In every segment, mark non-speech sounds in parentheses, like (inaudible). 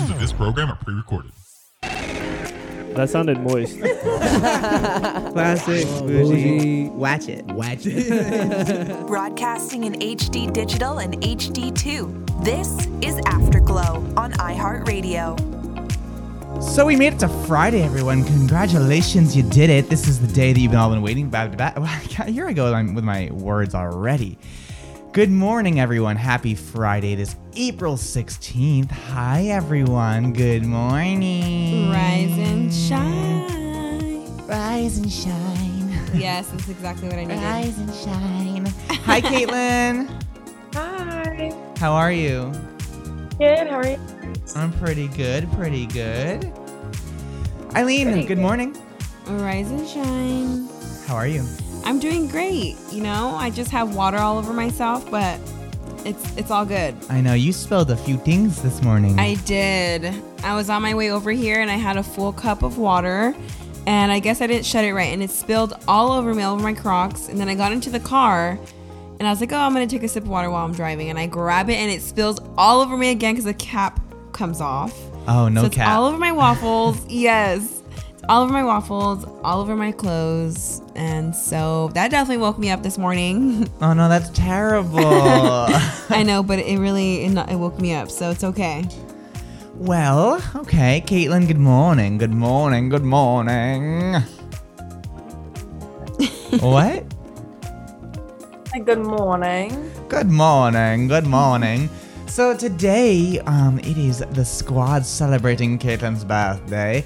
Portions of this program are pre-recorded. That sounded moist. (laughs) Classic, oh, bougie, watch it. Watch (laughs) it. Broadcasting in HD digital and HD2. This is Afterglow on iHeartRadio. so we made it to Friday, everyone. Congratulations, you did it. This is the day that you've all been waiting. Back. Here I go with my words already. Good morning, everyone. Happy Friday. It is April 16th. Hi, everyone. Good morning. Rise and shine. Rise and shine. Yes, that's exactly what I needed. Rise and shine. Hi, Caitlyn. Hi. How are you? Good. How are you? I'm pretty good. Pretty good. Eileen, Pretty good good. morning. Rise and shine. How are you? I'm doing great. You know, I just have water all over myself, but it's it's all good. I know you spilled a few things this morning. I did. I was on my way over here and I had a full cup of water. And I guess I didn't shut it right, and it spilled all over me, all over my Crocs. And then I got into the car, and I was like, "Oh, I'm gonna take a sip of water while I'm driving." And I grab it, and it spills all over me again because the cap comes off. oh, no so it's cap. all over my waffles. (laughs) yes. It's all over my waffles, all over my clothes. And so that definitely woke me up this morning. (laughs) oh no, that's terrible. (laughs) I know, but it really it, not- it woke me up. So it's okay. well, okay, Caitlyn. Good morning. Good morning. Good morning. what? (laughs) Good morning. Good morning. Good morning. So today, um, it is the squad celebrating Caitlyn's birthday.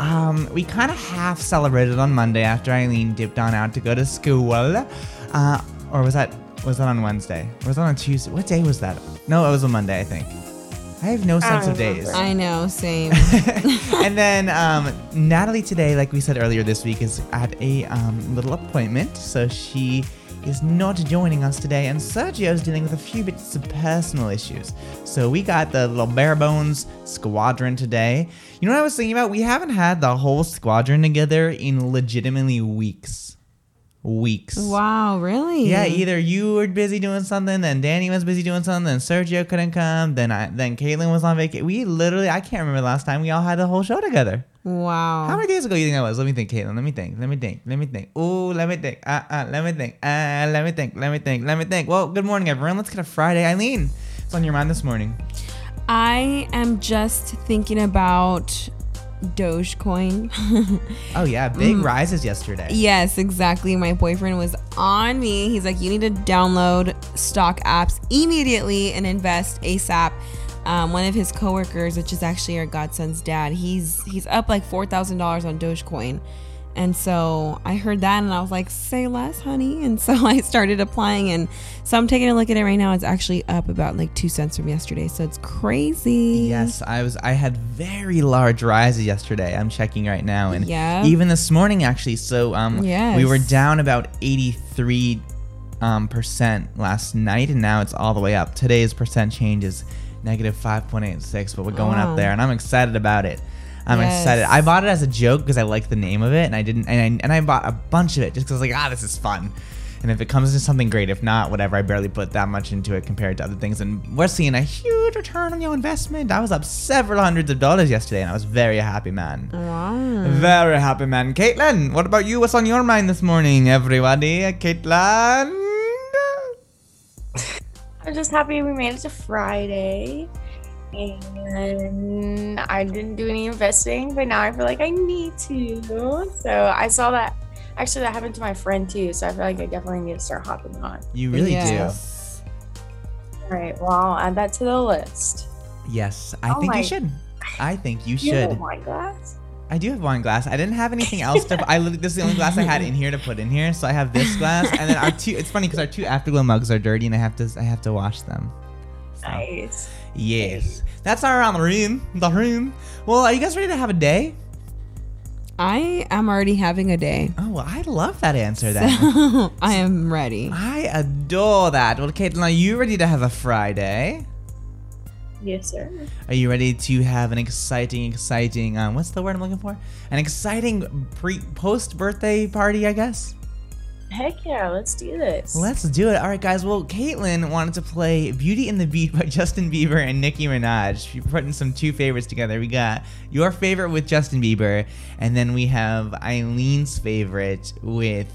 Um, we kind of half celebrated on Monday after Eileen dipped on out to go to school. Uh, or was that was that on Wednesday? Or was that on Tuesday? What day was that? No, it was on Monday, I think. I have no sense of days. I know, same. (laughs) and then um, Natalie today, like we said earlier this week, is at a um, little appointment, so she is not joining us today. And Sergio is dealing with a few bits of personal issues. So we got the little bare bones squadron today. You know what I was thinking about? We haven't had the whole squadron together in legitimately weeks. Weeks. wow, really? Yeah, either you were busy doing something, then Danny was busy doing something, then Sergio couldn't come, then I then Caitlyn was on vacation. We literally I can't remember the last time we all had the whole show together. Wow. How many days ago you think that was? Let me think, Caitlyn. Let me think. Let me think. Let me think. Ooh, let me think. Uh, uh, let me think. Uh, let me think. Let me think. Let me think. Well, good morning, everyone. Let's get a Friday. Eileen, what's on your mind this morning? I am just thinking about Dogecoin. (laughs) Oh yeah, big Mm. rises yesterday. Yes, exactly. My boyfriend was on me. He's like, you need to download stock apps immediately and invest ASAP. Um, one of his coworkers, which is actually our godson's dad, he's he's up like four thousand dollars on Dogecoin. And so I heard that and I was like, say less, honey. (laughs) And so I started applying and so I'm taking a look at it right now. It's actually up about like two cents from yesterday. So it's crazy. Yes, I was. I had very large rises yesterday. I'm checking right now, and Yeah. even this morning actually. So um, Yes. we were down about 83 um percent last night, and now it's all the way up. Today's percent change is negative 5.86, but we're going Wow. up there, and I'm excited about it. I'm Yes. excited. I bought it as a joke because I like the name of it, and I didn't. And I, and I bought a bunch of it just because I was like, ah, this is fun. And if it comes into something great, if not, whatever. I barely put that much into it compared to other things, and we're seeing a huge return on your investment. I was up several hundreds of dollars yesterday, and I was very happy, man. Wow. Very happy, man. Caitlyn, what about you? What's on your mind this morning, everybody? Caitlyn. I'm just happy we made it to Friday. And I didn't do any investing, but now I feel like I need to. So I saw that. Actually, that happened to my friend too. So I feel like I definitely need to start hopping on. You really Yes. All right. Well, I'll add that to the list. Yes, I Oh think you oh should. I think you You should. know my glass. I do have wine glass. I didn't have anything else to. I literally, this is the only glass I had in here to put in here. So I have this glass, and then our two. It's funny because our two afterglow mugs are dirty, and I have to. I have to wash them. So, Nice. Yes, that's our around the room. The room. Well, are you guys ready to have a day? I am already having a day. Oh, well, I love that answer. Then (laughs) I am ready. I adore that. Well, Caitlyn, are you ready to have a Friday? Yes, sir. Are you ready to have an exciting, exciting? Um, what's the word I'm looking for? An exciting pre post birthday party, I guess. Heck yeah, let's do this. Let's do it. All right, guys. Well, Caitlyn wanted to play Beauty and the Beat by (laughs) Justin Bieber and Nicki Minaj. She putting some two favorites together. We got your favorite with Justin Bieber, and then we have Eileen's favorite with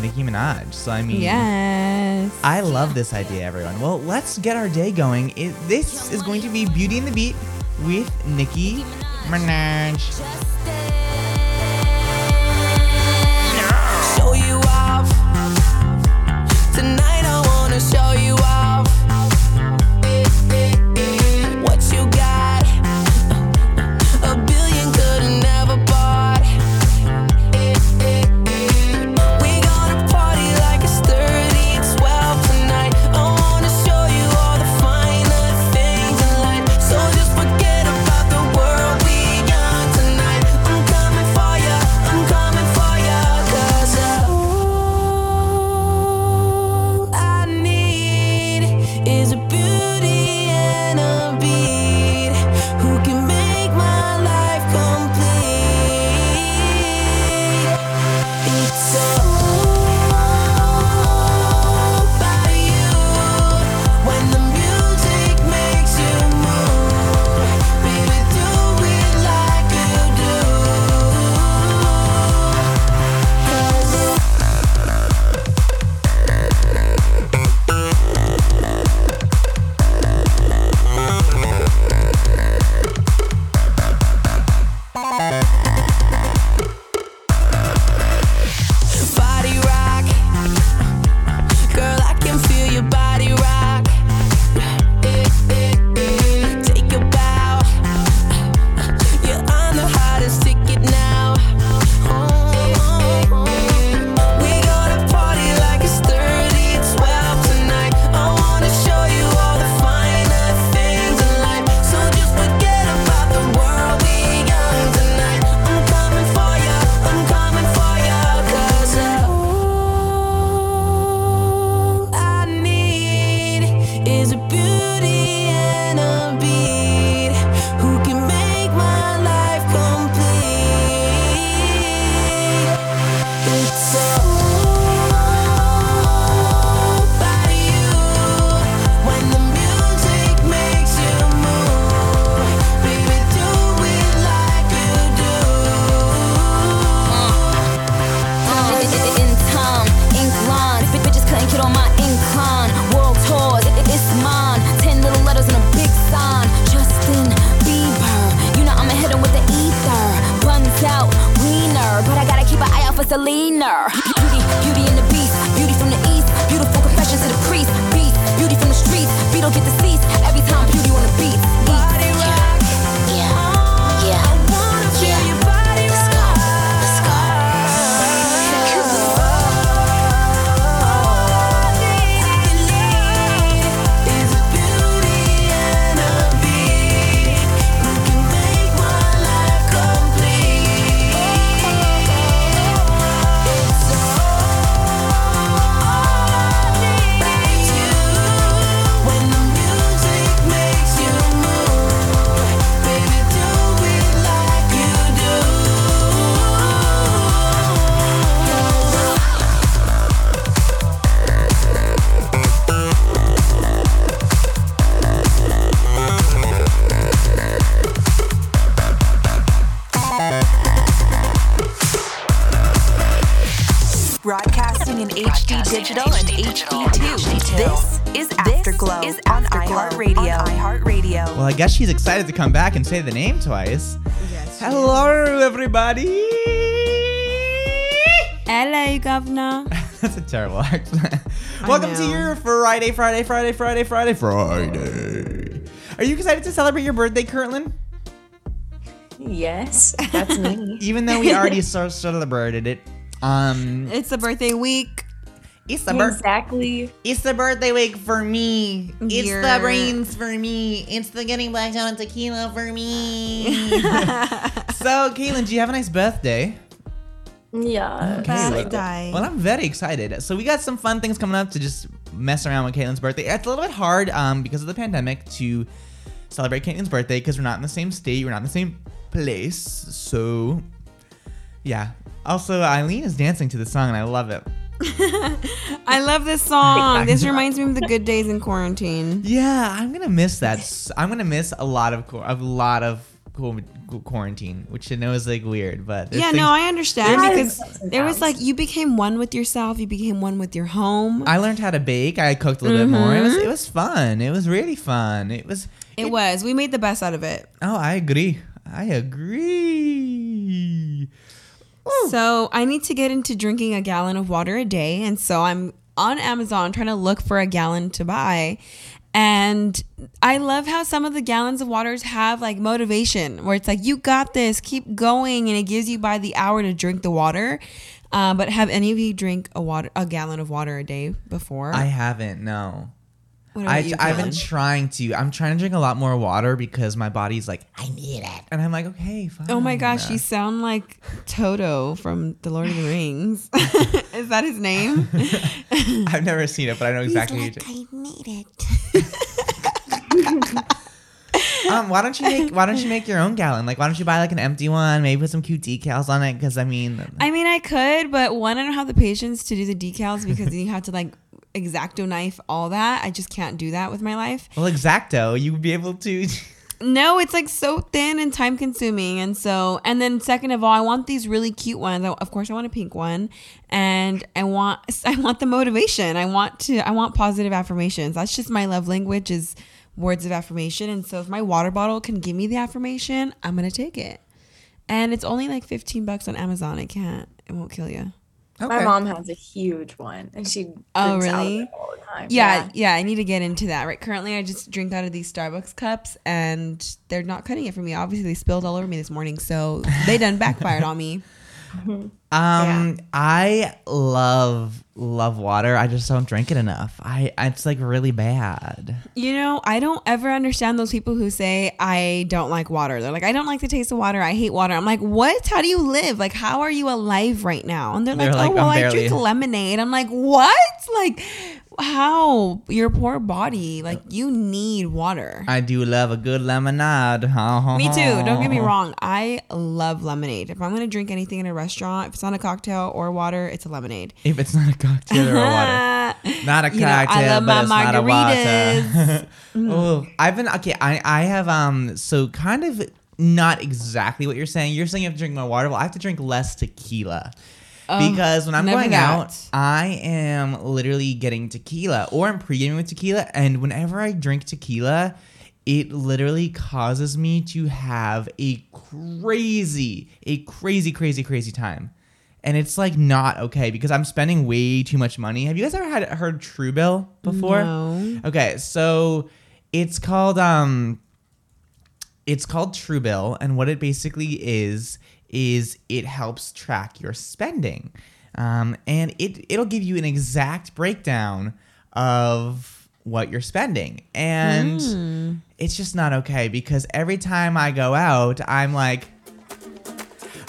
Nicki Minaj. So, I mean, Yes. I love this idea, everyone. Well, let's get our day going. It, this is going to be Beauty and the Beat with Nicki Minaj. show you off. Tonight I wanna show you off. Well, I guess she's excited to come back and say the name twice. Hello, everybody. Hello, governor. (laughs) That's a terrible accent. (laughs) Welcome to your Friday, Friday, Friday, Friday, Friday, Friday. Are you excited to celebrate your birthday, Caitlyn? Yes, (laughs) that's me. Even though we already so- celebrated it. Um, It's the birthday week. It's the birth. exactly. It's the birthday week for me. It's You're- the brains for me. It's the getting blacked out on tequila for me. (laughs) so, Caitlyn, do you have a nice birthday? Yeah. well- Birthday. Well, I'm very excited. So we got some fun things coming up to just mess around with Caitlyn's birthday. It's a little bit hard um, because of the pandemic to celebrate Caitlyn's birthday because we're not in the same state, we're not in the same place. So, yeah. Also, Eileen is dancing to the song and I love it. (laughs) I love this song. (laughs) This reminds me of the good days in quarantine. Yeah, I'm gonna miss that. I'm gonna miss a lot of a lot of qu- qu- quarantine, which I know is like weird, but Yeah, things- no, I understand because (laughs) there was like you became one with yourself, you became one with your home. I learned how to bake. I cooked a little bit more. It was mm-hmm. it was fun. It was really fun. It was. it was. We made the best out of it. Oh, I agree. I agree. So I need to get into drinking a gallon of water a day, and so I'm on Amazon trying to look for a gallon to buy. And I love how some of the gallons of waters have like motivation, where it's like you got this, keep going, and it gives you by the hour to drink the water. Uh, but have any of you drink a water a gallon of water a day before? I haven't. No. I, you, I've been trying to. I'm trying to drink a lot more water because my body's like, I need it, and I'm like, okay, fine. Oh my gosh, you sound like Toto from The Lord of the Rings. (laughs) Is that his name? (laughs) I've never seen it, but I know exactly. who you're I need it. (laughs) Um, why don't you make Why don't you make your own gallon? Like, why don't you buy like an empty one? Maybe put some cute decals on it. Because I mean, I mean, I could, but one, I don't have the patience to do the decals because you have to like exacto knife all that. I just can't do that with my life. well, exacto, you would be able to. No, it's like so thin and time consuming. And so, and then second of all, I want these really cute ones. I, of course, I want a pink one, and I want (laughs) I want the motivation. I want to I want positive affirmations. That's just my love language is words of affirmation. And so, if my water bottle can give me the affirmation, I'm gonna take it. And it's only like 15 bucks on Amazon. It can't. It won't kill you. My mom has a huge one, and she oh, drinks Oh, really? it all the time. Yeah, yeah, I need to get into that. Right. Currently, I just drink out of these Starbucks cups, and they're not cutting it for me. Obviously, they spilled all over me this morning, so they done backfired on me. Um, I love love water. I just don't drink it enough. I it's like really bad. You know, I don't ever understand those people who say I don't like water. They're like, I don't like the taste of water. I hate water. I'm like, what? How do you live? Like, how are you alive right now? And they're like, They're like, oh well, "I'm I drink lemonade. I'm like, what? Like, how? Your poor body. Like, you need water. I do love a good lemonade. Me too. Don't get me wrong. I love lemonade. If I'm gonna drink anything in a restaurant, if it's not a cocktail or water, it's a lemonade. If it's not a cocktail or a water. (laughs) Not a You know, I cocktail, love but my it's not a margaritas. (laughs) water. oh, I've been okay. I I have um so kind of not exactly what you're saying. You're saying you have to drink more water. Well, I have to drink less tequila. Because when I'm going out, I am literally getting tequila or I'm pre-gaming with tequila. And whenever I drink tequila, it literally causes me to have a crazy, a crazy, crazy, crazy time. And it's like not okay because I'm spending way too much money. Have you guys ever had heard Truebill before? No. Okay, so it's called um it's called Truebill, and what it basically is is it helps track your spending, um, and it it'll give you an exact breakdown of what you're spending, and it's just not okay because every time I go out, I'm like.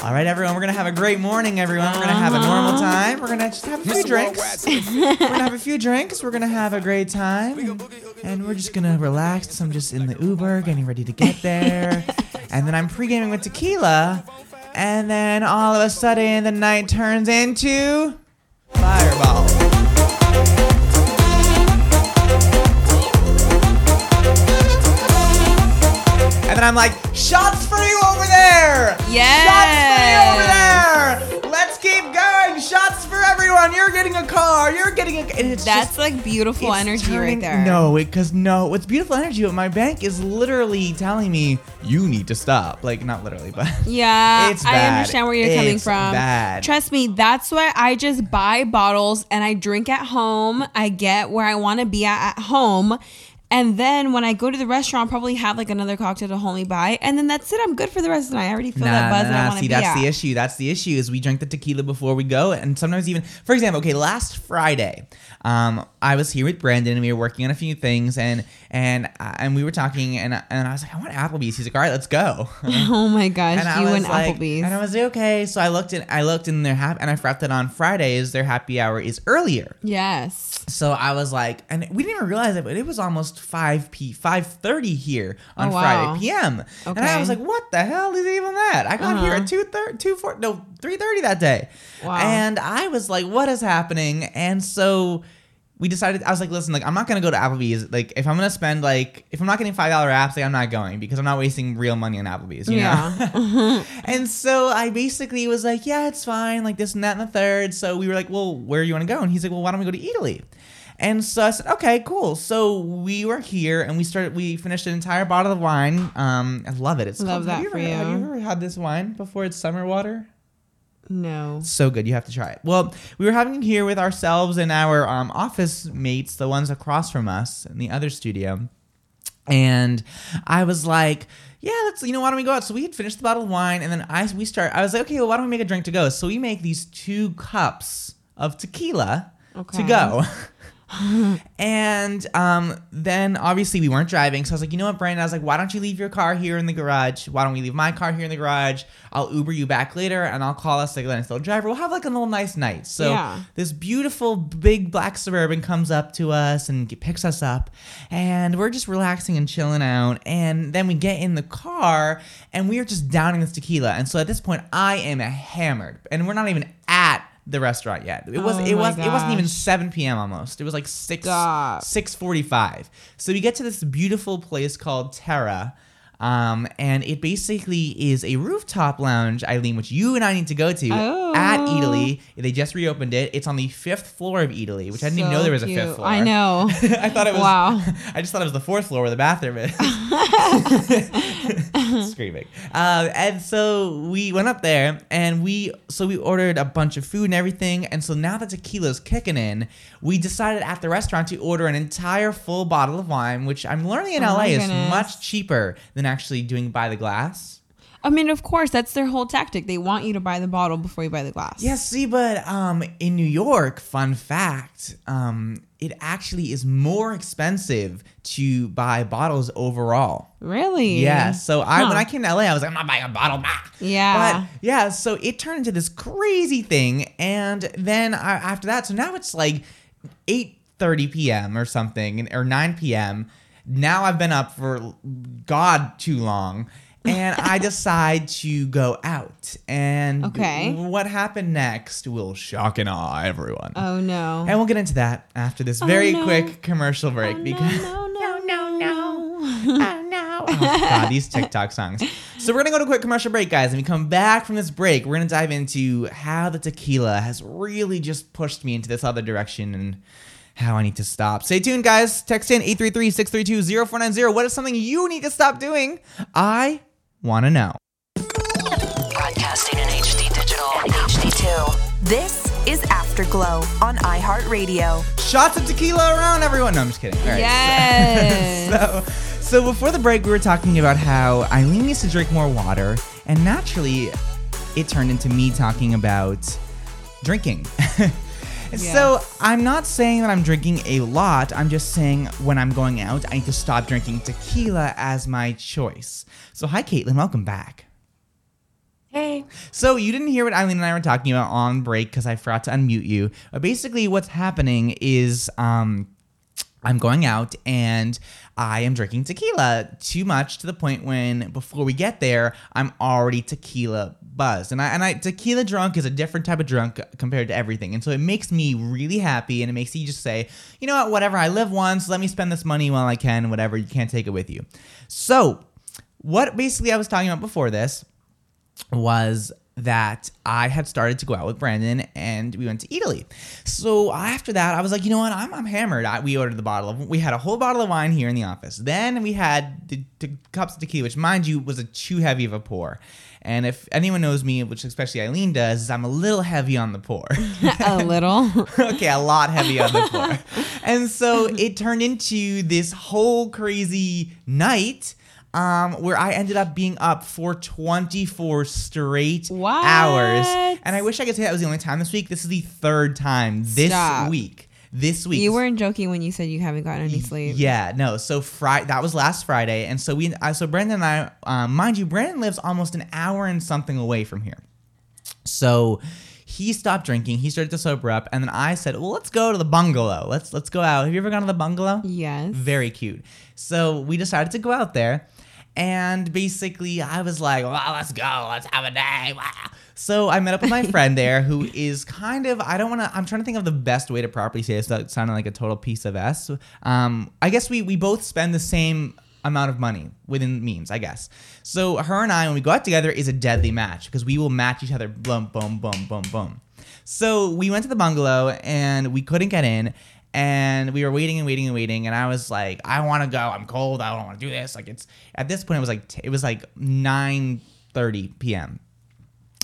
All right, everyone, we're gonna have a great morning, everyone. We're gonna have a normal time. We're gonna just have a few drinks. (laughs) we're gonna have a few drinks. We're gonna have a great time, and, and we're just gonna relax. I'm just in the Uber, getting ready to get there, (laughs) and then I'm pre-gaming with tequila, and then all of a sudden the night turns into fireball. And then I'm like, shots for you over there! Yeah! Shots for you over there! Let's keep going! Shots for everyone! You're getting a car! You're getting a and it's That's just, like beautiful it's energy turning- right there. No, because no, it's beautiful energy, but my bank is literally telling me you need to stop. Like not literally, but (laughs) Yeah, It's I understand where you're coming from. bad. Trust me, that's why I just buy bottles and I drink at home. I get where I want to be at at home. And then when I go to the restaurant, I'll probably have like another cocktail to hold me by, And then that's it. I'm good for the rest of the night. I already feel that buzz that I want to See, be that's at. the issue. That's the issue. Is we drink the tequila before we go, and sometimes even, for example, okay, last Friday, um, I was here with Brandon, and we were working on a few things, and and uh, and we were talking, and and I was like, I want Applebee's. He's like, all right, let's go. (laughs) Oh my gosh, And I you was and like, Applebee's. and I was like, okay. So I looked in, I looked in their hap, and I forgot that on Fridays their happy hour is earlier. yes. So I was like, and we didn't even realize it, but it was almost almost 5 p 5:30 here on Oh, wow. Friday p.m. And I was like, "What the hell is even that?" I got here Uh-huh. at 2 thir- 2 4 no 3:30 that day. Wow. And I was like, "What is happening?" And so we decided I was like, listen, like I'm not gonna go to Applebee's. Like if I'm gonna spend like if I'm not getting five dollar apps, like I'm not going because I'm not wasting real money on Applebee's. You know? Yeah. (laughs) (laughs) and so I basically was like, yeah, it's fine, like this and that and the third. So we were like, well, where do you want to go? And he's like, well, why don't we go to Eataly? And so I said, okay, cool. So we were here and we started. We finished an entire bottle of wine. Um, I love it. It's Love called, that have you for ever, Have you you. ever had this wine before? It's summer water. no. So good, you have to try it. Well, we were having it here with ourselves and our um, office mates, the ones across from us in the other studio. And I was like, yeah, let's, you know, why don't we go out? So we had finished the bottle of wine, and then I we start. I was like, okay, well, why don't we make a drink to go? So we make these two cups of tequila to go. (laughs) (gasps) and um, then obviously we weren't driving, so I was like, you know what, Brandon? I was like, why don't you leave your car here in the garage? Why don't we leave my car here in the garage? I'll Uber you back later, and I'll call us like a still driver. We'll have like a little nice night. So Yeah. this beautiful big black suburban comes up to us and picks us up, and we're just relaxing and chilling out. And then we get in the car, and we are just downing this tequila. And so at this point, I am hammered, and we're not even at the restaurant yet. It was Oh it was it wasn't even 7 p.m. almost. It was like 6 Stop. 6:45. So we get to this beautiful place called Terra. Um, and it basically is a rooftop lounge, Eileen, which you and I need to go to at Oh. Eataly. They just reopened it. It's on the fifth floor of Eataly, which I didn't even know there was a fifth floor. I know. (laughs) I thought it was. Wow. (laughs) I just thought it was the fourth floor where the bathroom is. (laughs) Screaming. Um, and so we went up there, and we so we ordered a bunch of food and everything. And so now that tequila's kicking in, we decided at the restaurant to order an entire full bottle of wine, which I'm learning in Oh LA is much cheaper than actually doing by the glass. I mean, of course, that's their whole tactic. They want you to buy the bottle before you buy the glass. Yeah, see, but um, in New York, fun fact, um, it actually is more expensive to buy bottles overall. Really? Yeah. So I when I came to LA, I was like, I'm not buying a bottle. Nah. Yeah. But yeah, so it turned into this crazy thing, and then I, after that, so now it's like 8:30 p.m. or something, and- or 9 p.m. Now I've been up for God too long. And I (laughs) decide to go out. And Okay. what happened next will shock and awe everyone. Oh no. and we'll get into that after this oh, very no. quick commercial break oh, because (laughs) no, no, no, no. oh no. (laughs) Oh, God, these TikTok songs. So we're gonna go to a quick commercial break, guys. And we come back from this break, we're gonna dive into how the tequila has really just pushed me into this other direction and how I need to stop. Stay tuned, guys. Text in 833-632-0490. What is something you need to stop doing? I wanna know. Broadcasting in HD digital and HD2. This is Afterglow on iHeartRadio. Shots of tequila around everyone. No, I'm just kidding. All right, Yes. (laughs) so, so before the break, we were talking about how Eileen needs to drink more water, and naturally, it turned into me talking about drinking. (laughs) So I'm not saying that I'm drinking a lot. I'm just saying when I'm going out, I need to stop drinking tequila as my choice. So hi, Caitlyn. Welcome back. Hey. So you didn't hear what Eileen and I were talking about on break because I forgot to unmute you. But basically, what's happening is um, I'm going out and I am drinking tequila too much to the point when before we get there, I'm already tequila buzzed. And I and I tequila drunk is a different type of drunk compared to everything. And so it makes me really happy and it makes you just say, you know what, whatever, I live once, let me spend this money while I can, whatever, you can't take it with you. So what basically I was talking about before this was that I had started to go out with Brandon and we went to Eataly. So after that, I was like, you know what? I'm, I'm hammered. I, we ordered the bottle of, we had a whole bottle of wine here in the office. Then we had the, the cups of tequila, which mind you was a too heavy of a pour. And if anyone knows me, which especially Eileen does, is I'm a little heavy on the poor. (laughs) a little. (laughs) okay, a lot heavy on the poor. (laughs) and so it turned into this whole crazy night um, where I ended up being up for 24 straight What? hours. And I wish I could say that was the only time this week. This is the third time this Stop. week. This week. You weren't joking when you said you haven't gotten any sleep. Yeah, no. So Friday, that was last Friday, and so we, uh, so Brandon and I, um, mind you, Brandon lives almost an hour and something away from here. So he stopped drinking. He started to sober up, and then I said, "Well, let's go to the bungalow. Let's let's go out. Have you ever gone to the bungalow? Yes. Very cute. So we decided to go out there, and basically I was like, "Well, let's go. Let's have a day." Wow. So I met up with my friend there, who is kind of I don't want to. I'm trying to think of the best way to properly say this without sounding like a total piece of s. Um, I guess we we both spend the same amount of money within means, I guess. So her and I, when we go out together, is a deadly match because we will match each other. Boom, boom, boom, boom, boom. So we went to the bungalow and we couldn't get in. And we were waiting and waiting and waiting, and I was like, "I want to go. I'm cold. I don't want to do this." Like it's at this point, it was like t- it was like 9:30 p.m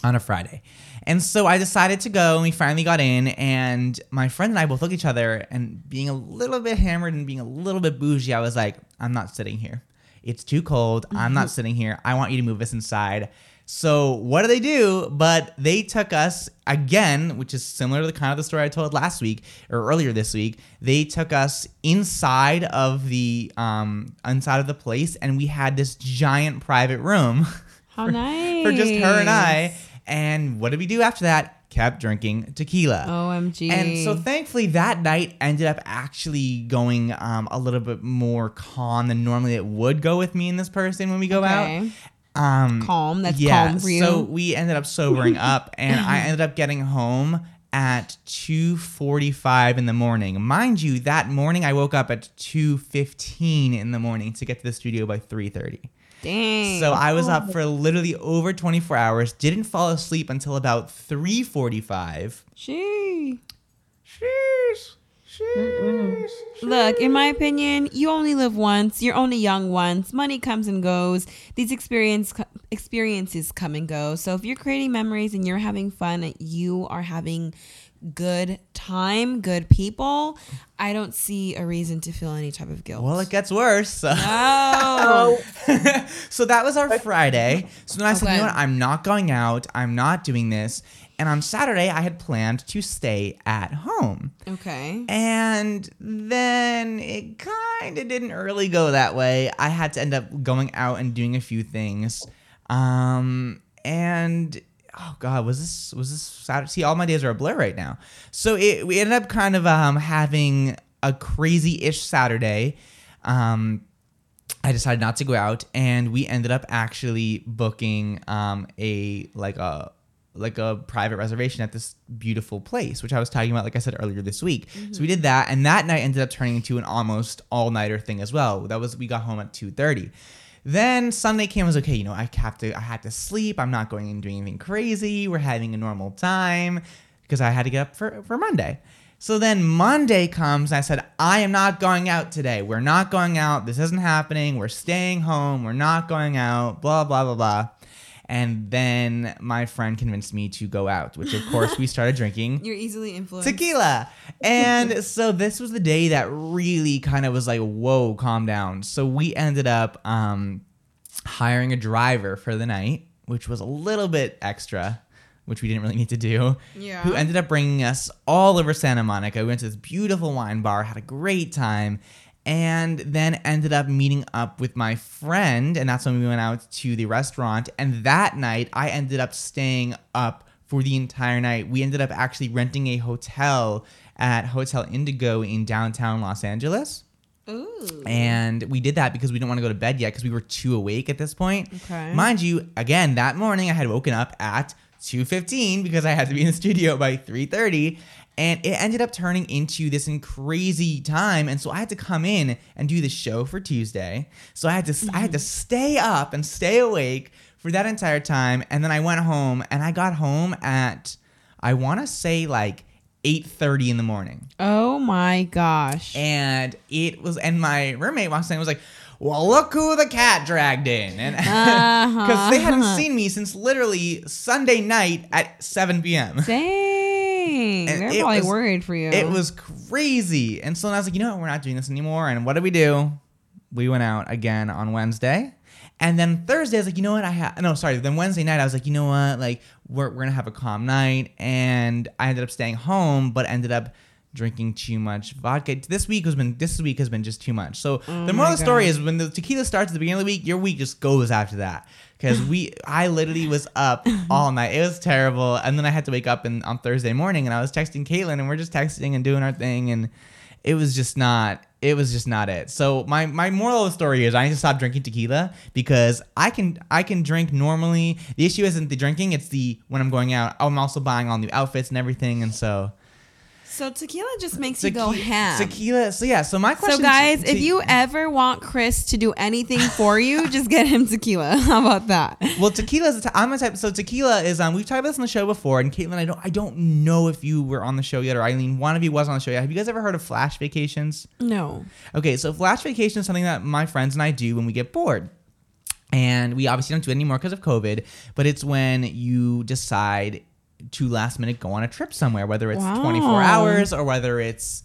on a Friday. And so I decided to go and we finally got in and my friend and I both looked at each other and being a little bit hammered and being a little bit bougie, I was like, I'm not sitting here. It's too cold. I'm not sitting here. I want you to move us inside. So what do they do? But they took us again, which is similar to the kind of the story I told last week or earlier this week. They took us inside of the um inside of the place and we had this giant private room. How for- (laughs) nice. for just her and I. And what did we do after that? Kept drinking tequila. OMG. And so thankfully that night ended up actually going um, a little bit more calm than normally it would go with me and this person when we go Okay. out. Um, Calm. That's yeah, calm for you. So we ended up sobering (laughs) up, and I ended up getting home at 2:45 in the morning. Mind you, that morning I woke up at 2:15 in the morning to get to the studio by 3:30. Dang. So I was up oh. for literally over 24 hours. Didn't fall asleep until about 3:45. She. Sheesh. Sheesh. Look, in my opinion, you only live once. You're only young once. Money comes and goes. These experience experiences come and go. So if you're creating memories and you're having fun, you are having good time, good people. I don't see a reason to feel any type of guilt. Well, it gets worse. (laughs) oh, (laughs) so that was our Friday. So then I said, you know what? I'm not going out. I'm not doing this. And on Saturday, I had planned to stay at home. okay. And then it kind of didn't really go that way. I had to end up going out and doing a few things. Um, and oh god, was this was this Saturday? See, all my days are a blur right now. So it we ended up kind of um having a crazy-ish Saturday. Um, I decided not to go out, and we ended up actually booking um, a like a like a private reservation at this beautiful place, which I was talking about, like I said earlier this week. So we did that, and that night ended up turning into an almost all nighter thing as well. That was we got home at two thirty. Then Sunday came. I was okay. You know, I have to. I had to sleep. I'm not going and doing anything crazy. We're having a normal time because I had to get up for for Monday. So then Monday comes, I said, I am not going out today. We're not going out. This isn't happening. We're staying home. We're not going out. Blah, blah, blah, blah. And then my friend convinced me to go out, which of course we started drinking (laughs) You're easily influenced. tequila. And (laughs) so this was the day that really kind of was like, whoa, calm down. So we ended up um, hiring a driver for the night, which was a little bit extra, which we didn't really need to do. Yeah. Who ended up bringing us all over Santa Monica. We went to this beautiful wine bar, had a great time. And then ended up meeting up with my friend, and that's when we went out to the restaurant. And that night, I ended up staying up for the entire night. We ended up actually renting a hotel at Hotel Indigo in downtown Los Angeles. Ooh. And we did that because we didn't want to go to bed yet because we were too awake at this point. Okay. Mind you, again, that morning I had woken up at 2.15 because I had to be in the studio by 3.30. And it ended up turning into this crazy time. And so I had to come in and do the show for Tuesday. So I had to I had to stay up and stay awake for that entire time. And then I went home and I got home at I want to say like 8:30 in the morning. Oh my gosh. And it was, and my roommate walks in and was like, well, look who the cat dragged in. And (laughs) Uh-huh. because they hadn't seen me since literally Sunday night at 7 p.m. Dang. And They're probably was- worried for you. It was crazy. And so I was like, you know what? We're not doing this anymore. And what did we do? We went out again on Wednesday. And then Thursday, I was like, you know what? I have, no, sorry. Then Wednesday night, I was like, you know what? Like, we're, we're going to have a calm night. And I ended up staying home, but ended up drinking too much vodka. This week has been this week has been just too much. So the oh moral of the story is when the tequila starts at the beginning of the week, your week just goes after that. Because we, I literally was up (laughs) all night. It was terrible, and then I had to wake up and on Thursday morning, and I was texting Caitlyn, and we're just texting and doing our thing, and it was just not it was just not it so my my moral of the story is i need to stop drinking tequila because i can i can drink normally the issue isn't the drinking it's the when i'm going out i'm also buying all new outfits and everything and so So tequila just makes you go ham. tequila so yeah so my question is. So guys, if you ever want Kris to do anything for you, (laughs) just get him tequila. (laughs) How about that? well, tequila is. T- I'm a type. So tequila is. Um, we've talked about this on the show before, and Caitlyn, I don't. I don't know if you were on the show yet, or Eileen, one of you was on the show yet. Have you guys ever heard of flash vacations? No. Okay, so flash vacation is something that my friends and I do when we get bored. And we obviously don't do it anymore because of COVID, but it's when you decide to last minute go on a trip somewhere, whether it's 24 hours or whether it's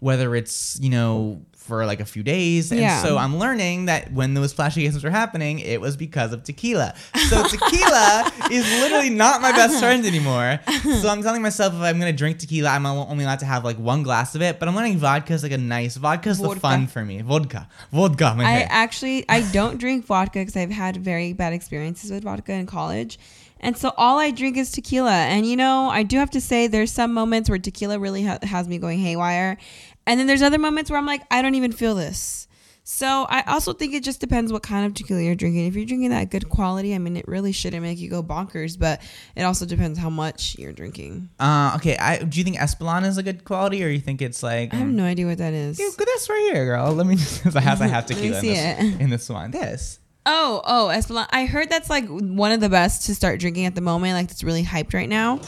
whether it's, you know, for like a few days. And Yeah. so I'm learning that when those flashy vacations were happening, it was because of tequila. So tequila (laughs) is literally not my best friend anymore. So I'm telling myself if I'm gonna drink tequila, I'm only allowed to have like one glass of it. But I'm learning vodka is like a nice vodka is the fun for me. Vodka, vodka. My I actually I don't drink vodka because I've had very bad experiences with vodka in college. And so all I drink is tequila. And you know, I do have to say there's some moments where tequila really ha- has me going haywire. And then there's other moments where I'm like, I don't even feel this. So I also think it just depends what kind of tequila you're drinking. If you're drinking that good quality, I mean, it really shouldn't make you go bonkers, but it also depends how much you're drinking. Uh, okay. I, do you think Espolòn is a good quality, or you think it's like? I have no idea what that is. At this right here, girl. Let me (laughs) just. I have, I have (laughs) Let me tequila in see this, it. in this one. This. Oh, oh, Espolòn. I heard that's like one of the best to start drinking at the moment. Like it's really hyped right now.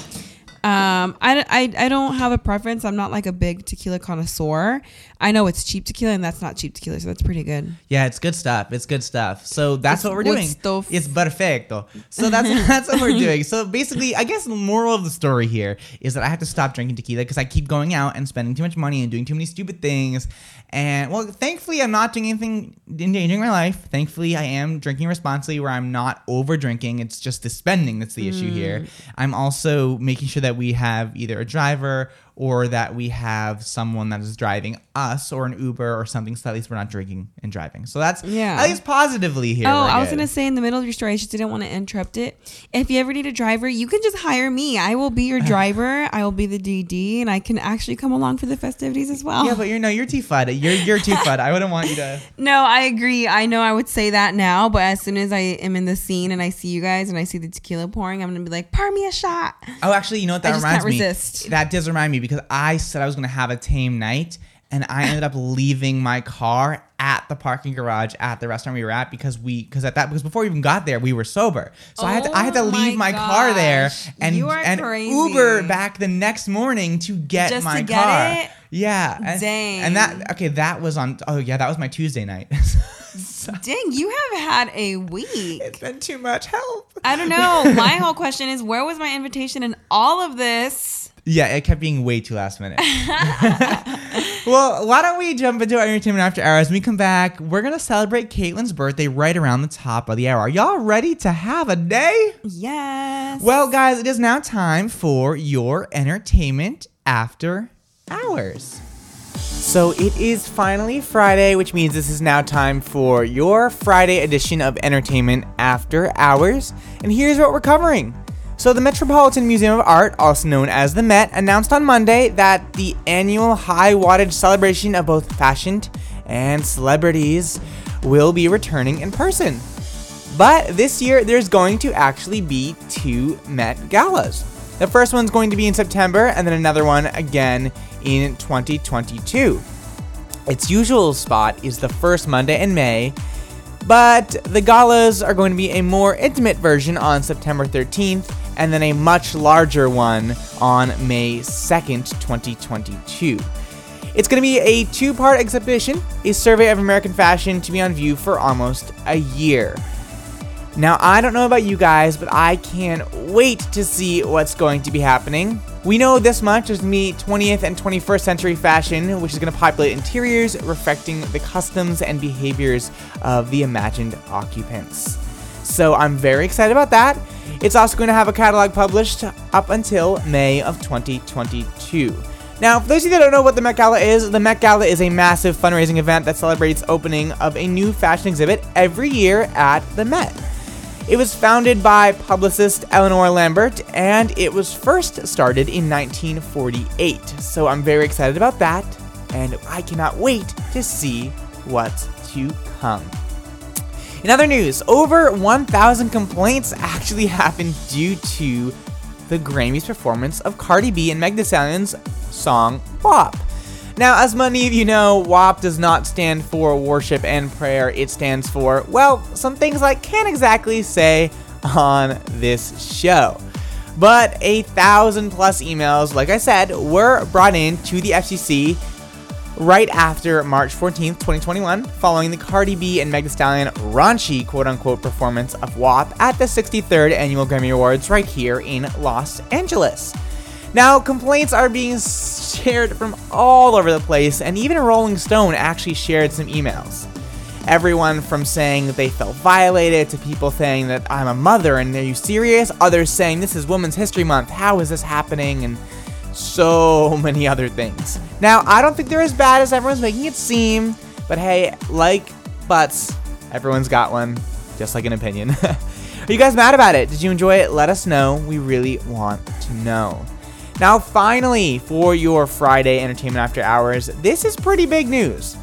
Um, I, I, I don't have a preference. I'm not like a big tequila connoisseur. I know it's cheap tequila and that's not cheap tequila, so that's pretty good. Yeah, it's good stuff. It's good stuff. So that's It's what we're doing. stuff. It's perfecto. So that's (laughs) that's what we're doing. So basically, I guess the moral of the story here is that I have to stop drinking tequila because I keep going out and spending too much money and doing too many stupid things. And well, thankfully, I'm not doing anything endangering my life. Thankfully, I am drinking responsibly, where I'm not over drinking. It's just the spending that's the issue here. Mm. I'm also making sure that we have either a driver or that we have someone that is driving us or an Uber or something, so at least we're not drinking and driving. So that's Yeah. at least positively here. oh, I was good. gonna say in the middle of your story, I just didn't want to interrupt it. If you ever need a driver, you can just hire me. I will be your (laughs) driver. I will be the DD, and I can actually come along for the festivities as well. Yeah, but you're no, you're too fud. You're you're too fud. I wouldn't want you to. (laughs) No, I agree. I know I would say that now, but as soon as I am in the scene and I see you guys and I see the tequila pouring, I'm gonna be like, "Pour me a shot." Oh, actually, you know what that I just reminds can't me. resist. That does remind me because I said I was gonna have a tame night, and I ended up leaving my car at the parking garage at the restaurant we were at because we because at that because before we even got there we were sober. So I had to I had to Oh leave my my car there and and crazy. Uber back the next morning to get Just my to get car. it? Yeah. And, Dang. And that okay that was on oh yeah that was my Tuesday night. (laughs) Dang, you have had a week. it's been too much help. I don't know. My whole question is, where was my invitation in all of this? Yeah, it kept being way too last minute. (laughs) (laughs) well, why don't we jump into our entertainment after hours? When we come back, we're gonna celebrate Caitlyn's birthday right around the top of the hour. Are y'all ready to have a day? Yes. Well, guys, it is now time for your entertainment after hours. So it is finally Friday, which means this is now time for your Friday edition of Entertainment After Hours. And here's what we're covering. So, the Metropolitan Museum of Art, also known as the Met, announced on Monday that the annual high wattage celebration of both fashion and celebrities will be returning in person. But this year, there's going to actually be two Met Galas. The first one's going to be in September, and then another one again in 2022. Its usual spot is the first Monday in May, but the galas are going to be a more intimate version on September 13th, and then a much larger one on May 2nd, 2022. It's going to be a two part exhibition, a survey of American fashion to be on view for almost a year. Now, I don't know about you guys, but I can't wait to see what's going to be happening. We know this much is gonna 20th and 21st century fashion, which is going to populate interiors, reflecting the customs and behaviors of the imagined occupants. So I'm very excited about that. It's also going to have a catalog published up until May of 2022. Now, for those of you that don't know what the Met Gala is, the Met Gala is a massive fundraising event that celebrates opening of a new fashion exhibit every year at the Met. It was founded by publicist Eleanor Lambert and it was first started in 1948. So I'm very excited about that and I cannot wait to see what's to come. In other news, over 1,000 complaints actually (laughs) happened due to the Grammys performance of Cardi B and Meg Thee Stallion's song WAP. Now, as many of you know, WAP does not stand for worship and prayer. It stands for, well, some things I can't exactly say on this show. But a thousand plus emails, like I said, were brought in to the FCC right after March 14th, 2021, following the Cardi B and Meg Stallion raunchy quote unquote performance of WAP at the 63rd Annual Grammy Awards right here in Los Angeles. Now, complaints are being shared from all over the place, and even Rolling Stone actually shared some emails. Everyone from saying they felt violated to people saying that I'm a mother and are you serious? Others saying this is Women's History Month, how is this happening? And so (laughs) many other things. Now, I don't think they're as bad as everyone's making it seem, but hey, like butts, everyone's got one, just like an opinion. (laughs) Are you guys mad about it? Did you enjoy it? Let us know. We really want to know. Now, finally, for your Friday entertainment after hours, this is pretty big news.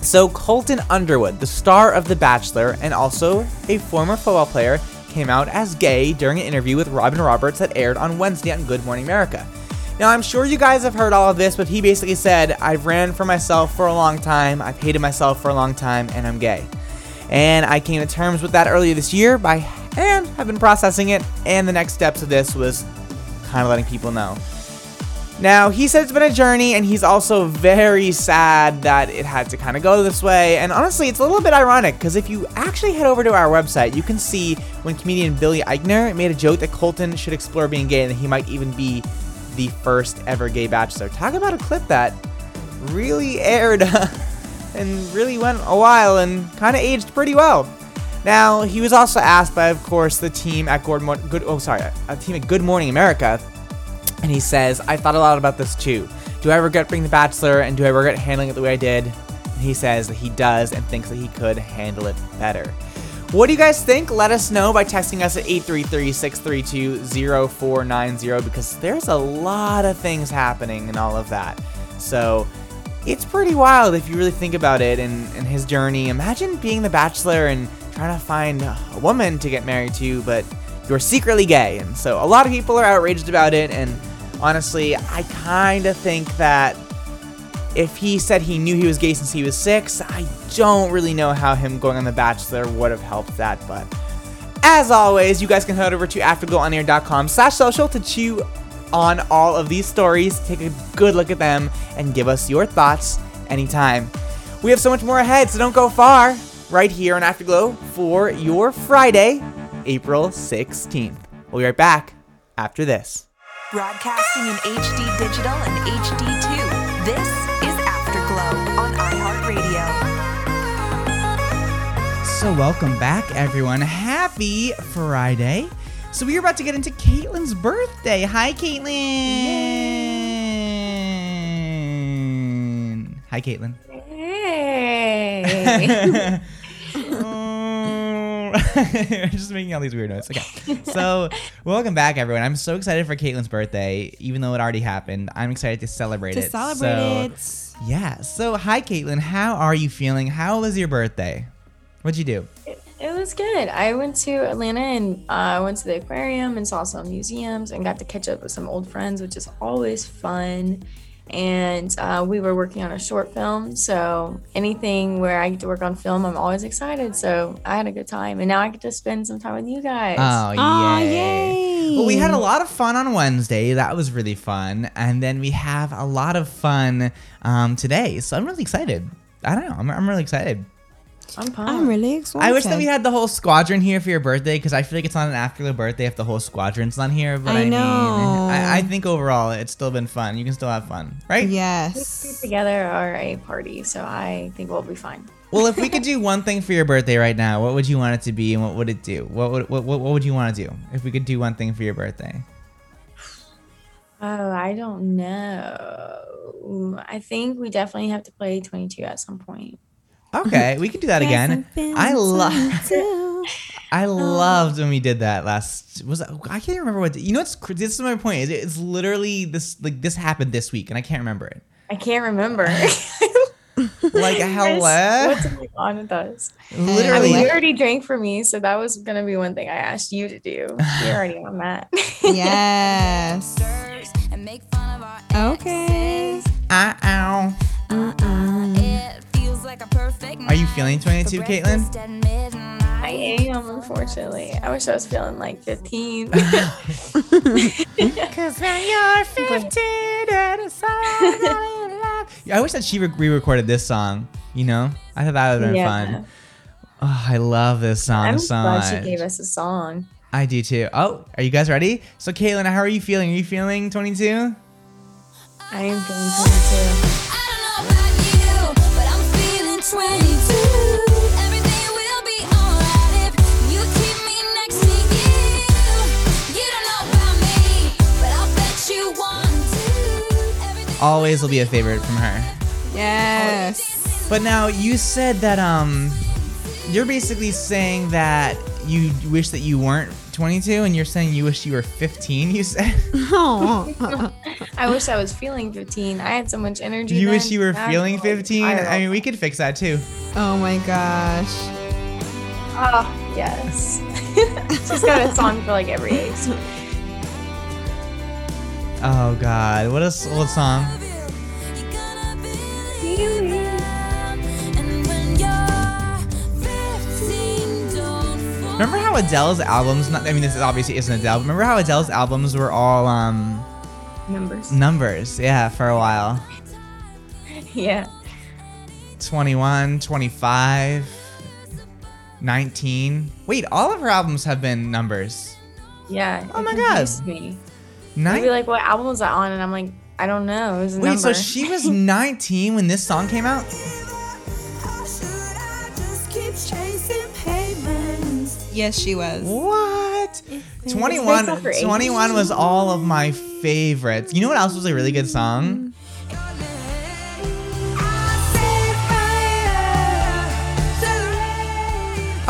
So, Colton Underwood, the star of The Bachelor and also a former football player, came out as gay during an interview with Robin Roberts that aired on Wednesday on Good Morning America. Now, I'm sure you guys have heard all of this, but he basically said, I've ran for myself for a long time, I've hated myself for a long time, and I'm gay. And I came to terms with that earlier this year by and have been processing it, and the next steps of this was kind of letting people know. Now, he said it's been a journey, and he's also very sad that it had to kind of go this way. And honestly, it's a little bit ironic because if you actually head over to our website, you can see when comedian Billy Eichner made a joke that Colton should explore being gay and that he might even be the first ever gay bachelor. Talk about a clip that really aired (laughs) and really went a while and kind of aged pretty well. Now, he was also asked by, of course, the team at Good, Mo- Good oh sorry, a team at Good Morning America, and he says, I thought a lot about this too. Do I regret being the bachelor and do I regret handling it the way I did? And he says that he does and thinks that he could handle it better. What do you guys think? Let us know by texting us at 833-632-0490 because there's a lot of things happening and all of that. So it's pretty wild if you really think about it and, and his journey. Imagine being the bachelor and trying to find a woman to get married to, but you're secretly gay. And so a lot of people are outraged about it. And honestly, I kind of think that if he said he knew he was gay since he was six, I don't really know how him going on The Bachelor would have helped that. But as always, you guys can head over to afterglowonair.com slash social to chew on all of these stories, take a good look at them, and give us your thoughts anytime. We have so much more ahead, so don't go far. Right here on Afterglow for your Friday, April 16th. We'll be right back after this. Broadcasting in HD digital and HD2. This is Afterglow on iHeartRadio. So, welcome back, everyone. Happy Friday. So, we are about to get into Caitlyn's birthday. Hi, Caitlyn. Hi, Caitlyn. Hey. (laughs) (laughs) Just making all these weird noises. Okay. So, (laughs) welcome back, everyone. I'm so excited for Caitlyn's birthday, even though it already happened. I'm excited to celebrate To it. celebrate So- it. Yeah. So, hi, Caitlyn. How are you feeling? How was your birthday? What'd you do? It was good. I went to Atlanta and I uh, went to the aquarium and saw some museums and got to catch up with some old friends, which is always fun. And uh, we were working on a short film, so anything where I get to work on film, I'm always excited. So I had a good time, and now I get to spend some time with you guys. Oh, Aw, yay. Well, we had a lot of fun on Wednesday. That was really fun. And then we have a lot of fun um, today. So I'm really excited. I don't know. I'm, I'm really excited. I'm pumped. I'm really excited. I wish that we had the whole squadron here for your birthday because I feel like it's not an afterglow birthday if the whole squadron's not here. But I, I mean, know. I, I think overall it's still been fun. You can still have fun, right? We Yes. together are a party, so I think we'll be fine. Well, if we could do one thing for your birthday right now, what would you want it to be and what would it do? What would, what, what, what would you want to do if we could do one thing for your birthday? Oh, I don't know. I think we definitely have to play 22 at some point. Okay, we can do that again. I love. (laughs) I loved when we did that last. Was that, I can't remember what. You know what's this is my point. Is it's literally this like this happened this week and I can't remember it. I can't remember. (laughs) Like hello, What's going on with us? I literally. mean, you already drank for me, so that was gonna be one thing I asked you to do. (sighs) You're already on that. Yes. and make fun Okay. Uh, ow. Are you feeling 22, Caitlyn? I am, unfortunately. I wish I was feeling like 15. (laughs) (laughs) Cause when you're 15 and it's all about love. I wish that she re recorded this song. You know, I thought that would have been Yeah. fun. Oh, I love this song I'm so glad much. she gave us a song. I do too. Oh, are you guys ready? So, Caitlyn, how are you feeling? Are you feeling 22? I am feeling 22. Always will be a favorite from her. Yes. But now you said that um, you're basically saying that you wish that you weren't 22, and you're saying you wish you were 15. You said (laughs) Oh. (laughs) I wish I was feeling 15. I had so much energy. you wish you were Now I feeling 15. I I mean, we could fix that too. Oh my gosh. Oh, yes. (laughs) She's got a song for like every age. Oh God, what a s- old song. Remember how Adele's albums? Not, I mean, this is obviously isn't Adele. But remember how Adele's albums were all um Numbers. numbers? Yeah, for a while. (laughs) Yeah. 21, 25, 19. Wait, all of her albums have been numbers. Yeah. Oh my God. confused Me. Be like, what album was that on? And I'm like, I don't know. It was Wait, so she was 19 when this song came out? (laughs) Yes, she was. What? 21 off her age. 21 was all of my favorites. You know what else was a really good song?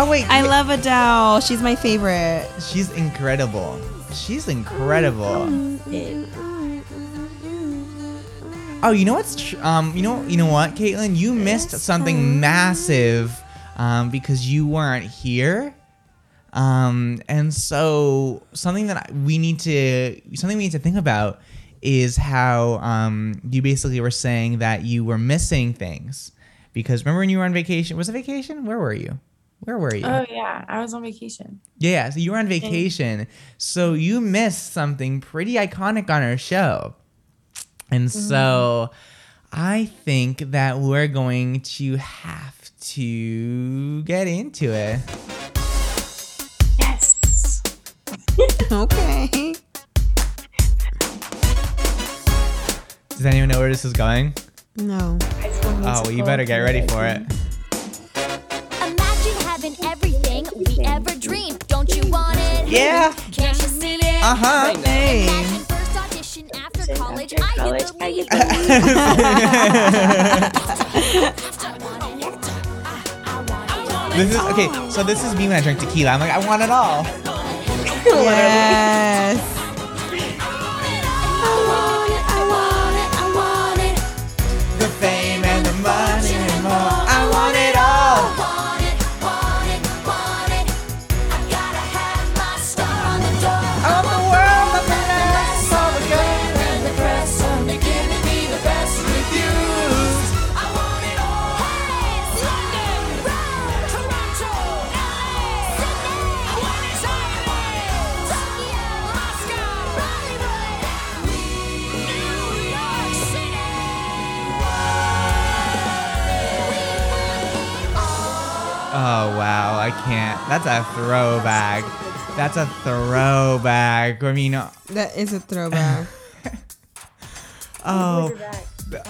Oh wait, I love Adele. She's my favorite. she's incredible. She's incredible. Oh, you know what's tr- um, you know, you know what, Caitlyn, you missed something massive, um, because you weren't here, um, and so something that we need to something we need to think about is how um you basically were saying that you were missing things because remember when you were on vacation? Was it vacation? Where were you? Where were you? Oh, yeah. I was on vacation. Yeah, so you were on vacation. So you missed something pretty iconic on our show. And so I think that we're going to have to get into it. Okay. Does anyone know where this is going? No. Oh, well, you better get ready for it. Imagine having everything we ever dreamed. Don't you want it? Yeah. Can't you see it? Uh huh. Hey. Imagine first audition after college. I college, hit the I This is okay. So this is me when I drink tequila. I'm like, I want it all. (laughs) Yes. That's a throwback. That's a throwback. I mean, that is a throwback. (laughs) oh.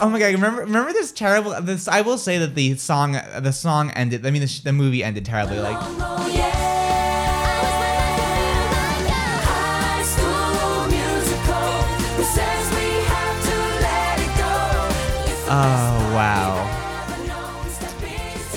Oh my god! Remember, remember this terrible. This I will say that the song, the song ended. I mean, the, the movie ended terribly. Like, Oh, oh wow.